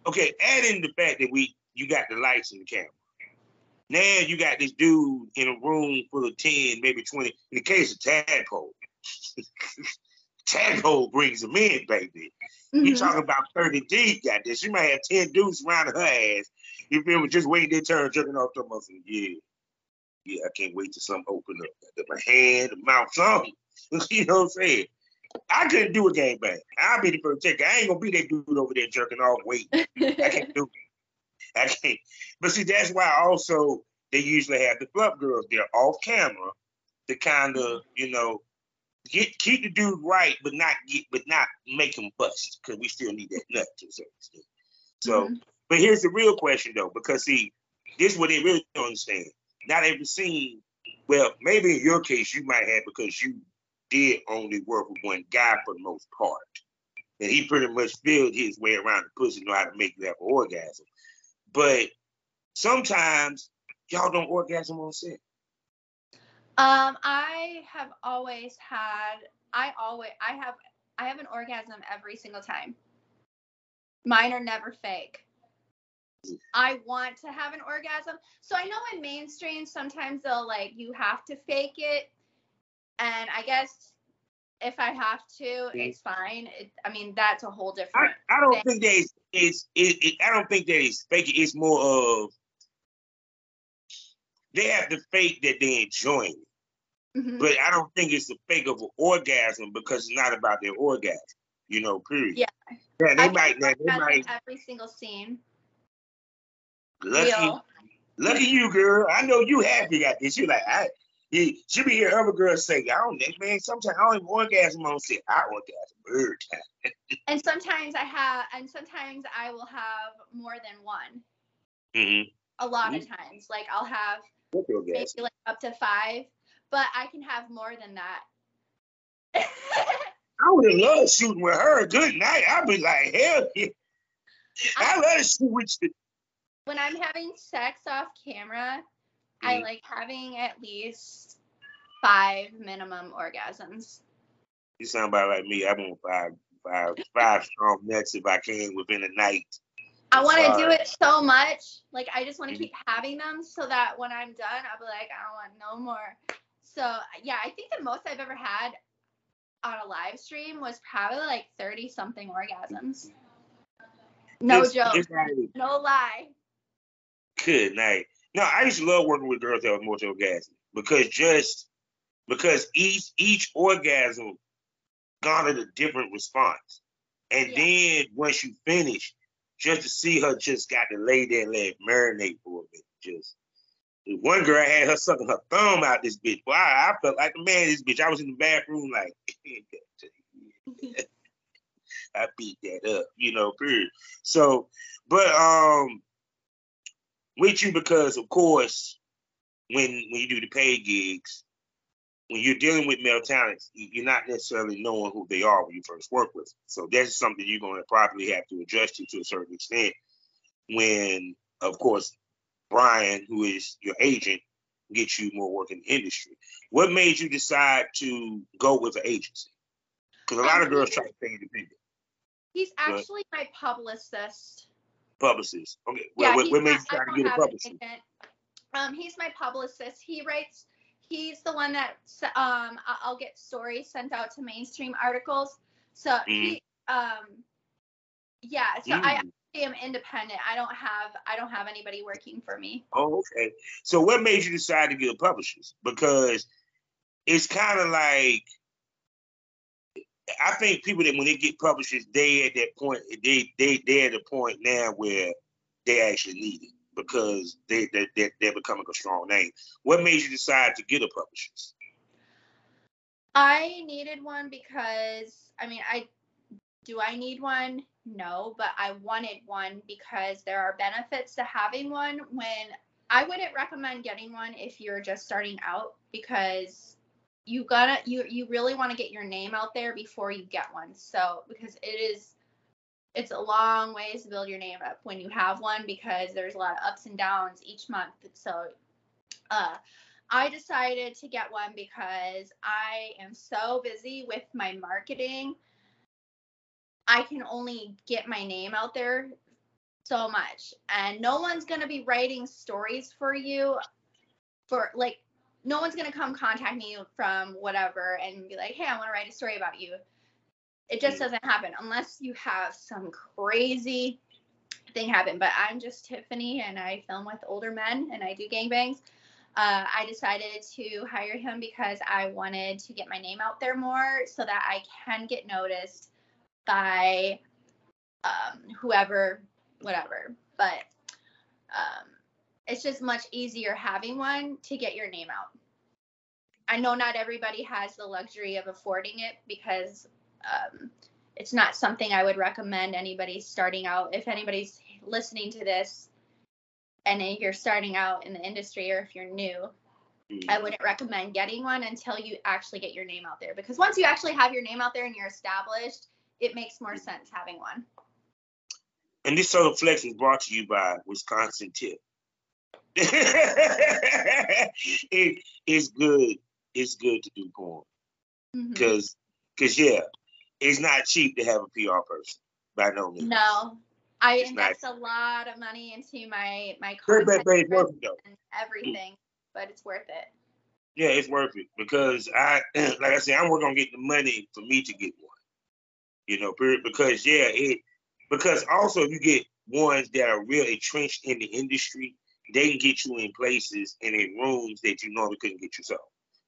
Okay, add in the fact that we you got the lights and the camera. Now you got this dude in a room full of 10, maybe 20. In the case of Tadpole, Tadpole brings them in, baby. You Mhm. talking about 30 deep, got this. You might have 10 dudes around her ass. You feel me? Just waiting their turn, jerking off them. I said, yeah. Yeah, I can't wait till something open up. My hand, the mouth, something. you know what I'm saying? I couldn't do a game gangbang. I'll be the first to. I ain't gonna be that dude over there jerking off waiting. I can't do it. I can't. But see, that's why also they usually have the club girls there off camera to kind of, you know, get keep the dude right, but not get, but not make him bust because we still need that nut to a certain extent. So, Mhm. but here's the real question though, because see, this is what they really don't understand. Not every scene. Well, maybe in your case you might have because you did only work with one guy for the most part, and he pretty much filled his way around the pussy, know how to make you have an orgasm. But sometimes y'all don't orgasm on set. Um, I have always had. I always. I have. I have an orgasm every single time. Mine are never fake. I want to have an orgasm. So I know in mainstream sometimes they'll like you have to fake it. And I guess if I have to, it's fine. It, I mean, that's a whole I, different. I don't thing. think that it's, it's it, it, I don't think that it's fake. It's more of they have to fake that they're enjoying it. Mhm. But I don't think it's a fake of an orgasm because it's not about their orgasm. You know, period. Yeah. Yeah, I they can might. They orgasm might. every single scene. Lucky, Real. lucky you, girl. I know you happy got this. You like, I. He, she be hear other girls say, I don't, think man. Sometimes I don't even orgasm on set. I orgasm every time. And sometimes I have, and sometimes I will have more than one. Mm-hmm. A lot of times, like I'll have maybe like up to five, but I can have more than that. I would have loved shooting with her. Good night. I'd be like, hell yeah. I love to shoot with you. when I'm having sex off camera, I Mhm. like having at least five minimum orgasms. You sound about like me. I want five, five, five strong nuts if I can within a night. I want to do it so much. Like I just want to Mhm. keep having them so that when I'm done, I'll be like, I don't want no more. So yeah, I think the most I've ever had on a live stream was probably like 30 something orgasms. No joke. like, No lie. Good night. No, I used to love working with girls that were multi orgasm because just because each each orgasm garnered a different response. And Yeah. then once you finish, just to see her just got to lay there and let it marinate for a minute. Just one girl had her sucking her thumb out this bitch. Well, I, I felt like the man this bitch. I was in the bathroom like I beat that up, you know, period. So, but um with you because of course when when you do the paid gigs, when you're dealing with male talents, you- you're not necessarily knowing who they are when you first work with. them. So that's something you're gonna probably have to adjust to to a certain extent when of course Brian, who is your agent, gets you more work in the industry. What made you decide to go with an agency? Because a lot of girls try to stay independent. He's actually my publicist. Publicist. Okay. Yeah, Well, what, what made you try to get a publicist? Um, he's my publicist. He writes. He's the one that um I- I'll get stories sent out to mainstream articles. So he um yeah. So I Mm. actually am independent. I don't have I don't have anybody working for me. Oh, okay. So what made you decide to get a publicist? Because it's kind of like I think people that when they get publishers, they at that point, they they they're at the point now where they actually need it because they they they they're becoming a strong name. What made you decide to get a publicist? I needed one because I mean I do I need one? No, but I wanted one because there are benefits to having one when I wouldn't recommend getting one if you're just starting out because you gotta you you really want to get your name out there before you get one. So because it is it's a long ways to build your name up when you have one because there's a lot of ups and downs each month. So uh I decided to get one because I am so busy with my marketing. I can only get my name out there so much. And no one's going to be writing stories for you for like no one's going to come contact me from whatever and be like, "Hey, I want to write a story about you." It just doesn't happen unless you have some crazy thing happen. But I'm just Tiffany and I film with older men and I do gangbangs uh, I decided to hire him because I wanted to get my name out there more so that I can get noticed by um, whoever, whatever. But um, it's just much easier having one to get your name out. I know not everybody has the luxury of affording it because um, it's not something I would recommend anybody starting out. If anybody's listening to this and you're starting out in the industry or if you're new, hmm. I wouldn't recommend getting one until you actually get your name out there because once you actually have your name out there and you're established, it makes more hmm. sense having one. And this sort of flex is brought to you by Wisconsin Tiff. it, it's good. It's good to do porn because, mm-hmm. because yeah, it's not cheap to have a PR person by no means. No, I It's invest a lot of money into my my content but, but it's worth it though. and everything, but it's worth it. Yeah, it's worth it because I, like I said, I'm working on getting the money for me to get one. You know, period. Because yeah, it because also if you get ones that are real entrenched in the industry, they can get you in places and in rooms that you normally couldn't get yourself.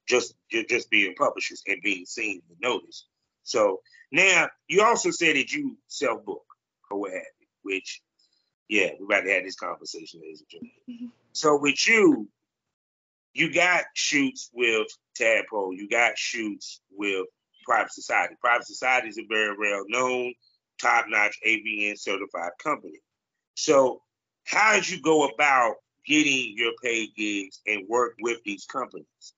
Just just being publishers and being seen and noticed. So now you also said that you self book or what have you, which yeah, we're about to have this conversation, ladies and gentlemen. Mm-hmm. So with you, you got shoots with Tadpole, you got shoots with Private Society. Private Society is a very well known, top notch AVN certified company. So, how did you go about getting your paid gigs and work with these companies?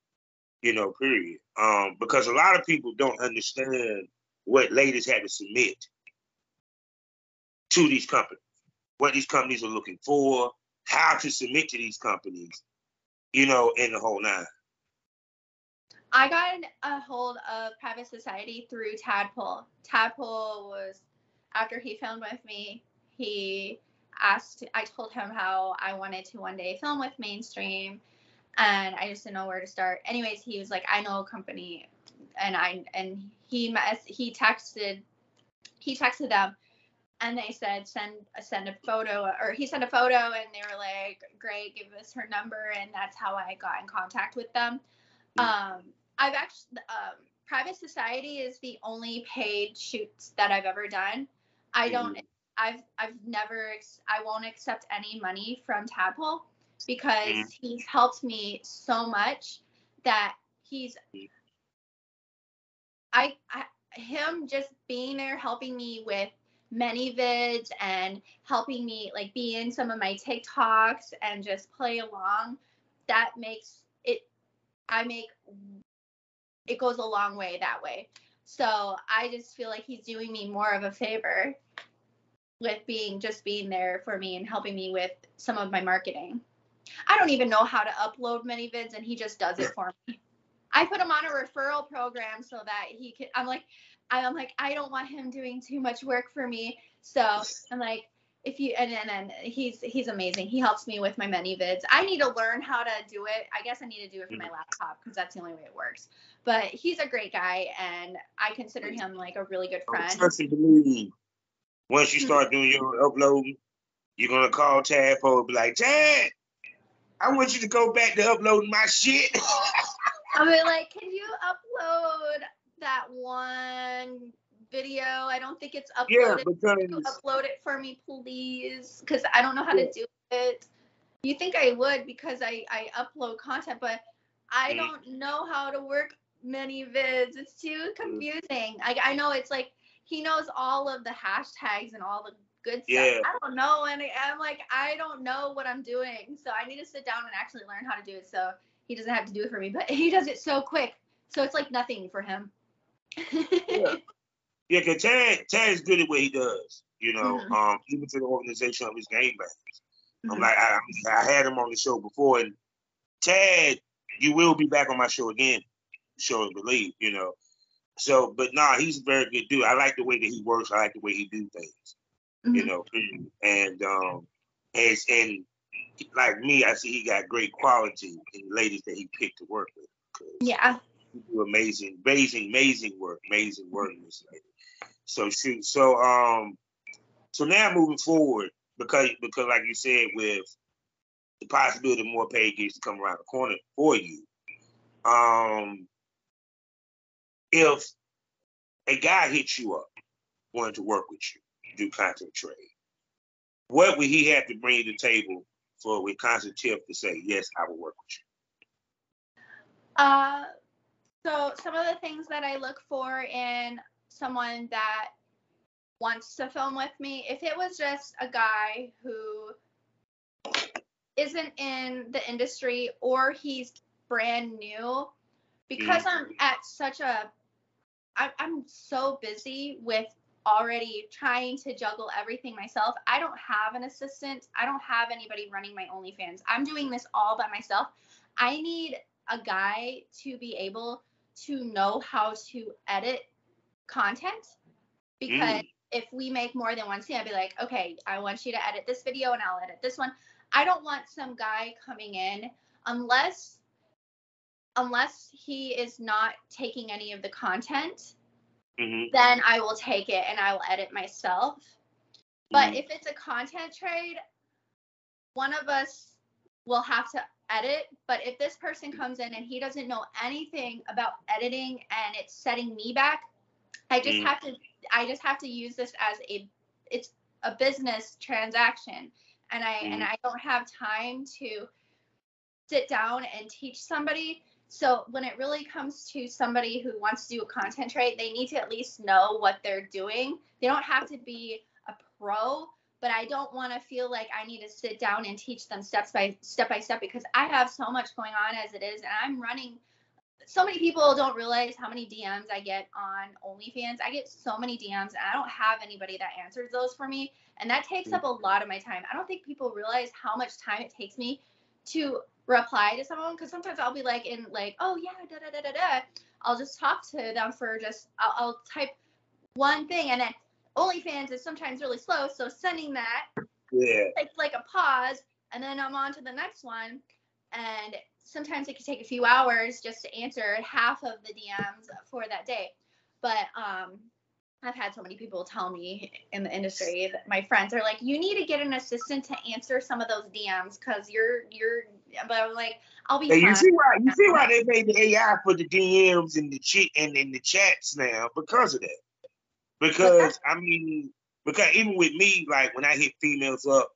You know, period. Um, because a lot of people don't understand what ladies had to submit to these companies, what these companies are looking for, how to submit to these companies, you know, in the whole nine. I got a hold of Private Society through Tadpole. Tadpole was after he filmed with me, he asked I told him how I wanted to one day film with mainstream and I just didn't know where to start. Anyways, he was like, I know a company and I and he he texted he texted them and they said send send a photo or he sent a photo and they were like great give us her number and that's how i got in contact with them mm. um i've actually um, private society is the only paid shoots that i've ever done i don't mm. i've i've never i won't accept any money from tadpole because mm. he's helped me so much that he's. I, I him just being there helping me with ManyVids and helping me like be in some of my TikToks and just play along, that makes it, I make, it goes a long way that way. So I just feel like he's doing me more of a favor with being just being there for me and helping me with some of my marketing. I don't even know how to upload ManyVids, and he just does it for me. I put him on a referral program so that he can I'm like I'm like, I don't want him doing too much work for me. So I'm like, if you and then and he's he's amazing. He helps me with my ManyVids. I need to learn how to do it. I guess I need to do it from my mm-hmm. laptop because that's the only way it works. But he's a great guy, and I consider him like a really good friend. Trust. Once you start doing your uploading, you're gonna call Tadpole and be like, Tad, I want you to go back to uploading my shit. I'll be like, can you upload that one video. I don't think it's uploaded. Yeah, because upload it for me, please, because I don't know how yeah. to do it. You think I would because I I upload content, but I mm. don't know how to work ManyVids. It's too confusing. I I know it's like he knows all of the hashtags and all the good yeah. stuff. I don't know, and I'm like I don't know what I'm doing, so I need to sit down and actually learn how to do it. So he doesn't have to do it for me, but he does it so quick. So it's like nothing for him yeah, yeah. Cause Tad Tad is good at what he does. You know, mm-hmm. um, even to the organization of his gang bangs. Mm-hmm. I'm like, I, I had him on the show before, and Tad, you will be back on my show again. Show and believe, you know. So, but nah, he's a very good dude. I like the way that he works. I like the way he do things. Mm-hmm. You know, and um, as and like me, I see he got great quality in ladies that he picked to work with. Yeah. Do amazing, amazing, amazing work, amazing work. So shoot, so um, so now moving forward, because because like you said, with the possibility of more paid gigs to come around the corner for you, um, if a guy hits you up wanting to work with you, do content trade, what would he have to bring to the table for with Wisconsin Tiff to say, yes, I will work with you? Uh, so some of the things that I look for in someone that wants to film with me, if it was just a guy who isn't in the industry or he's brand new, because I'm mm-hmm. at such a I'm so busy with already trying to juggle everything myself. I don't have an assistant. I don't have anybody running my OnlyFans. I'm doing this all by myself. I need a guy to be able to know how to edit content because mm. if we make more than one scene, I'd be like, okay, I want you to edit this video and I'll edit this one. I don't want some guy coming in unless unless he is not taking any of the content, hmm then I will take it and I will edit myself. But Mhm. if it's a content trade, one of us will have to edit. But if this person comes in and he doesn't know anything about editing and it's setting me back, I just Mm. have to I just have to use this as a it's a business transaction. And I and Mhm. I don't have time to sit down and teach somebody. So when it really comes to somebody who wants to do a content trade, they need to at least know what they're doing. They don't have to be a pro, but I don't want to feel like I need to sit down and teach them steps by step by step because I have so much going on as it is and I'm running so many people don't realize how many DMs I get on OnlyFans. I get so many DMs and I don't have anybody that answers those for me. And that takes hmm. up a lot of my time. I don't think people realize how much time it takes me to reply to someone because sometimes I'll be like in like, oh yeah, da da da da da. I'll just talk to them for just I'll, I'll type one thing and then OnlyFans is sometimes really slow, so sending that Yeah. takes like a pause and then I'm on to the next one. And sometimes it can take a few hours just to answer half of the DMs for that day. But um I've had so many people tell me in the industry that my friends are like, you need to get an assistant to answer some of those DMs because you're you're but I'm like, I'll be Hey, you see why you see why they made the AI for the DMs and the cheat and in the chats now because of that. Because I mean, because even with me, like when I hit females up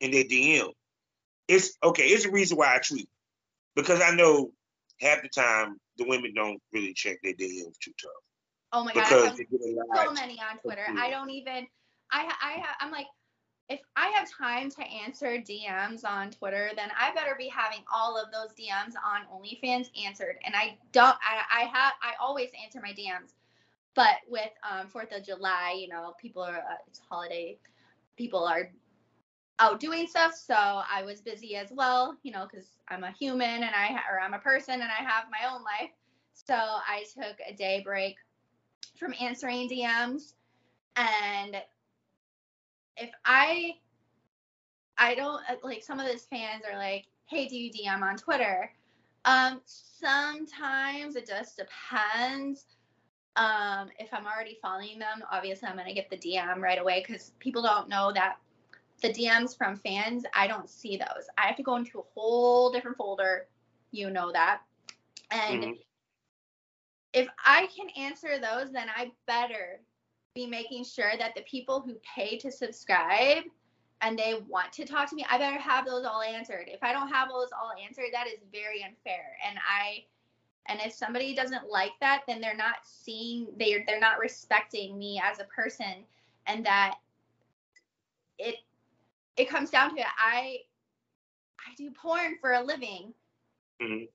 in their DM, it's okay. It's the reason why I tweet because I know half the time the women don't really check their DMs too tough oh my god, I have they get a so many on Twitter. I don't even. I I I'm like, if I have time to answer DMs on Twitter, then I better be having all of those DMs on OnlyFans answered. And I don't. I I have. I always answer my DMs, but with um Fourth of July, you know, people are uh, it's holiday. People are out doing stuff, so I was busy as well. You know, because I'm a human and I or I'm a person and I have my own life. So I took a day break from answering DMs and if I I don't uh, like some of those fans are like, "Hey, do you DM on Twitter?" Um sometimes it just depends. Um if I'm already following them, obviously I'm to get the DM right away cuz people don't know that the DMs from fans, I don't see those. I have to go into a whole different folder. You know that. And Mhm. If I can answer those, then I better be making sure that the people who pay to subscribe and they want to talk to me, I better have those all answered. If I don't have those all answered, that is very unfair. And I and if somebody doesn't like that, then they're not seeing they're they're not respecting me as a person and that it it comes down to it. I I do porn for a living Mhm.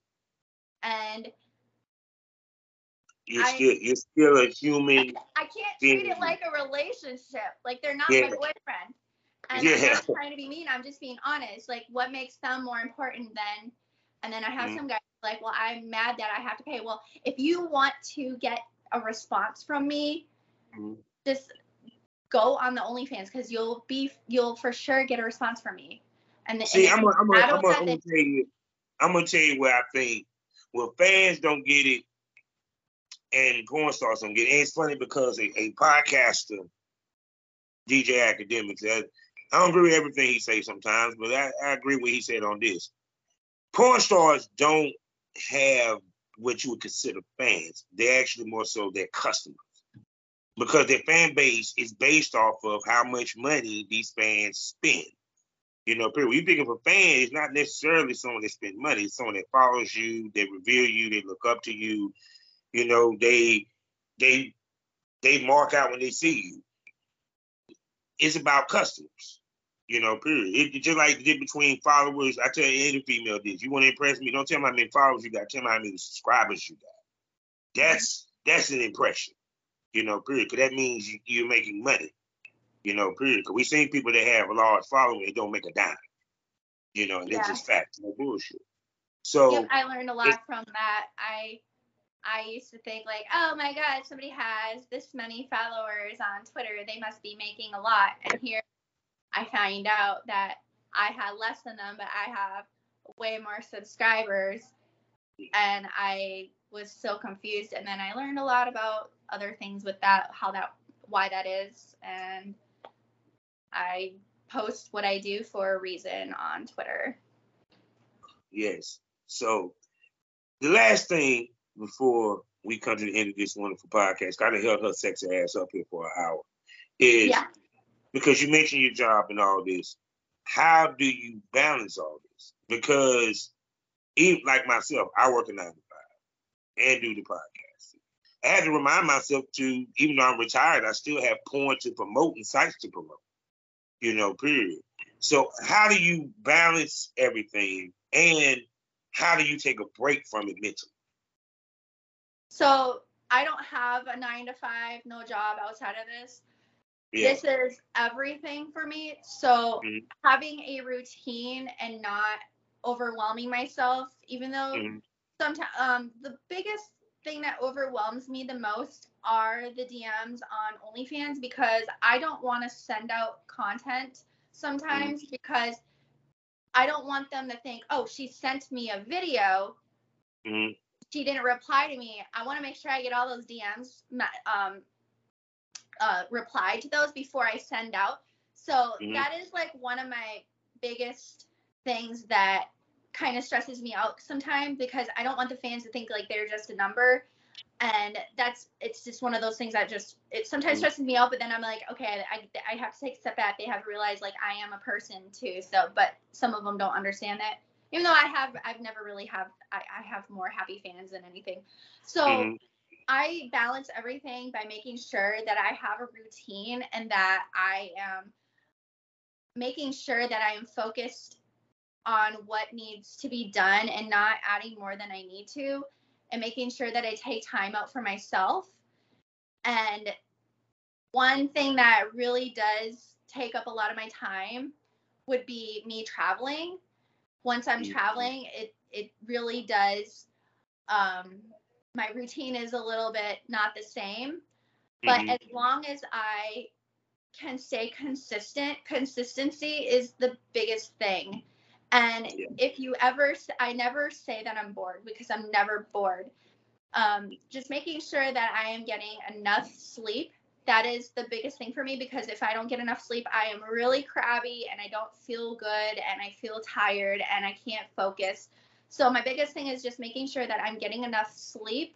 and You're I- still you're still a human. I can't treat it like a relationship. Like they're not Yeah. my boyfriend. And I'm not trying to be mean. I'm just being honest. Like what makes them more important than and then I have Mhm. some guys like, well, I'm mad that I have to pay. Well, if you want to get a response from me, Mhm. just go on the OnlyFans because you'll be you'll for sure get a response from me. And See, I'm gonna I'm gonna I'm gonna, that, I'm then- gonna tell you I'm gonna tell you where I think well fans don't get it and porn stars don't get. And it's funny because a, a podcaster, DJ Akademiks, I, I don't agree with everything he says sometimes, but I, I agree with what he said on this. Porn stars don't have what you would consider fans. They're actually more so their customers. Because their fan base is based off of how much money these fans spend. You know. When you think of a fan, it's not necessarily someone that spends money. It's someone that follows you, they revere you, they look up to you. You know, they they they mark out when they see you. It's about customers. You know, period. It, just like difference between followers. I tell any female this: you want to impress me, don't tell me how many followers you got. Tell me how many subscribers you got. That's that's an impression. You know, period. Because that means you, you're making money. You know, period. Because we seen people that have a large following, they don't make a dime. You know, and Yeah. just fact, no bullshit. So Yep, I learned a lot from that. I I used to think like, oh my god, somebody has this many followers on Twitter, they must be making a lot. And here I find out that I had less than them, but I have way more subscribers and I was so confused. And then I learned a lot about other things with that, how that, why that is, and I post what I do for a reason on Twitter. Yes. So the last thing before we come to the end of this wonderful podcast, gotta held her sexy ass up here for an hour, is yeah. because you mentioned your job and all this. How do you balance all this? Because even like myself, I work a nine to five and do the podcast. I had to remind myself to, even though I'm retired, I still have porn to promote and sites to promote. You know, period. So how do you balance everything and how do you take a break from it mentally? So I don't have a nine to five, no job outside of this. Yeah. This is everything for me. So mm-hmm. having a routine and not overwhelming myself, even though mm-hmm. sometimes um, the biggest thing that overwhelms me the most are the DMs on OnlyFans because I don't want to send out content sometimes mm-hmm. because I don't want them to think, oh, she sent me a video. She didn't reply to me. I want to make sure I get all those DMs um, uh, reply to those before I send out. So mm-hmm. that is like one of my biggest things that kind of stresses me out sometimes because I don't want the fans to think like they're just a number. And that's it's just one of those things that just it sometimes mm-hmm. stresses me out, but then I'm like, okay, I, I have to take a step back. They have to realize like I am a person too. So, but some of them don't understand that. Even though I have, I've never really have, I, I have more happy fans than anything. So mm-hmm. I balance everything by making sure that I have a routine and that I am making sure that I am focused on what needs to be done and not adding more than I need to and making sure that I take time out for myself. And one thing that really does take up a lot of my time would be me traveling. Once I'm mm-hmm. traveling, it it really does um my routine is a little bit not the same. But mm-hmm. as long as I can stay consistent, consistency is the biggest thing. And yeah. if you ever, I never say that I'm bored because I'm never bored. Um, just making sure that I am getting enough sleep. That is the biggest thing for me because if I don't get enough sleep, I am really crabby and I don't feel good and I feel tired and I can't focus. So my biggest thing is just making sure that I'm getting enough sleep,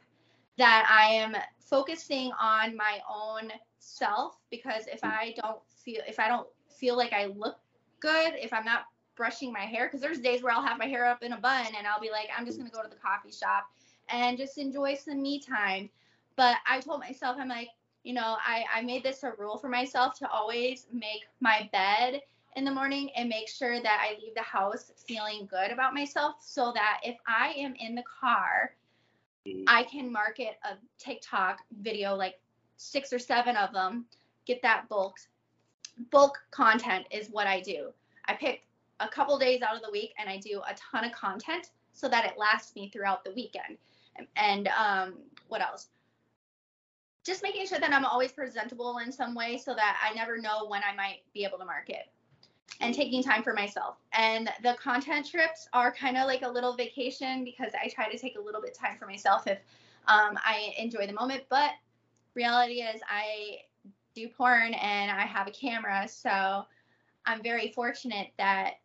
that I am focusing on my own self because if I don't feel if I don't feel like I look good, if I'm not brushing my hair because there's days where I'll have my hair up in a bun and I'll be like I'm just going to go to the coffee shop and just enjoy some me time. But I told myself I'm like, you know, I I made this a rule for myself to always make my bed in the morning and make sure that I leave the house feeling good about myself so that if I am in the car, mm-hmm. I can market a TikTok video, like six or seven of them, get that bulk. Bulk content is what I do. I pick a couple days out of the week and I do a ton of content so that it lasts me throughout the weekend. And, and um, what else? Just making sure that I'm always presentable in some way so that I never know when I might be able to market and taking time for myself. And the content trips are kind of like a little vacation because I try to take a little bit time for myself if um, I enjoy the moment. But reality is, I do porn and I have a camera. So I'm very fortunate that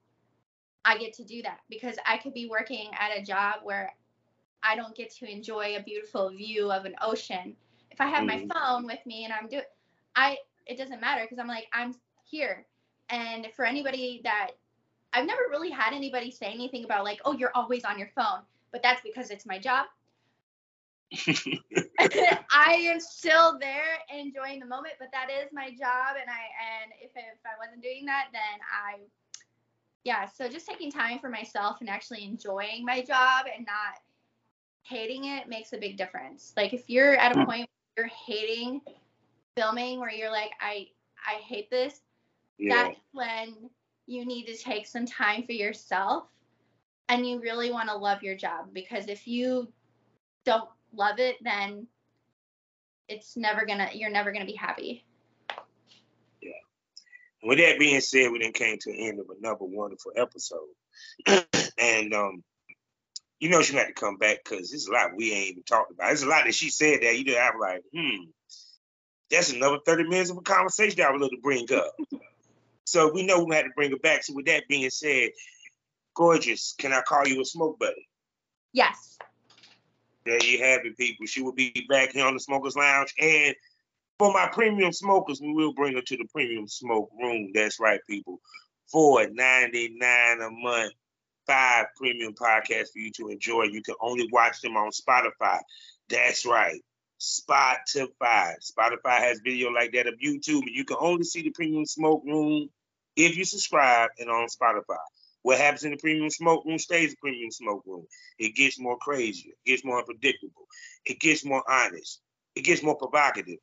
I get to do that because I could be working at a job where I don't get to enjoy a beautiful view of an ocean. If I have mm-hmm. my phone with me and I'm doing, I it doesn't matter because I'm like I'm here and for anybody that I've never really had anybody say anything about like, oh, you're always on your phone, but that's because it's my job. I am still there enjoying the moment, but that is my job, and I and if if I wasn't doing that, then I, yeah. So just taking time for myself and actually enjoying my job and not hating it makes a big difference. Like if you're at a hmm. point you're hating filming, where you're like, I I hate this, yeah. that's when you need to take some time for yourself and you really want to love your job because if you don't love it then it's never gonna you're never gonna be happy. Yeah. With that being said we then came to the end of another wonderful episode. And um you know she had to come back because there's a lot we ain't even talked about. There's a lot that she said that you know I'm like, hmm, that's another 30 minutes of a conversation I would love to bring up. so we know we had to bring her back. So with that being said, gorgeous, can I call you a smoke buddy? Yes. There you have it, people. She will be back here on the Smokers Lounge. And for my premium smokers, we will bring her to the premium smoke room. That's right, people. For 99 a month five premium podcasts for you to enjoy. You can only watch them on Spotify. That's right. Spotify. Spotify has video like that of YouTube, and you can only see the premium smoke room if you subscribe and on Spotify. What happens in the premium smoke room stays the premium smoke room. It gets more crazy. It gets more unpredictable. It gets more honest. It gets more provocative.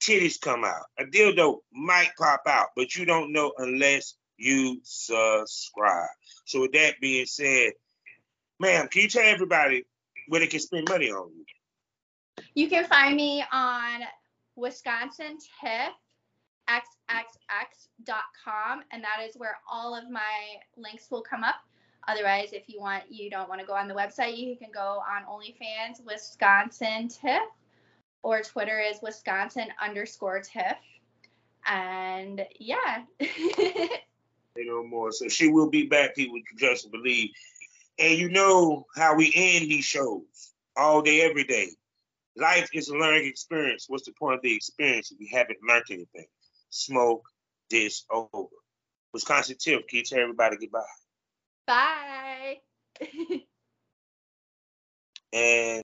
Titties come out. A dildo might pop out, but you don't know unless you subscribe. So with that being said, ma'am, can you tell everybody where they can spend money on you? You can find me on Wisconsin Tiff xxx.com and that is where all of my links will come up otherwise if you want you don't want to go on the website you can go on onlyfans wisconsin tiff or twitter is wisconsin underscore tiff and yeah no more. So she will be back, people, just believe. And you know how we end these shows all day, every day. Life is a learning experience. What's the point of the experience if we haven't learned anything? Smoke this over. Wisconsin Tiff, can you tell everybody goodbye? Bye. and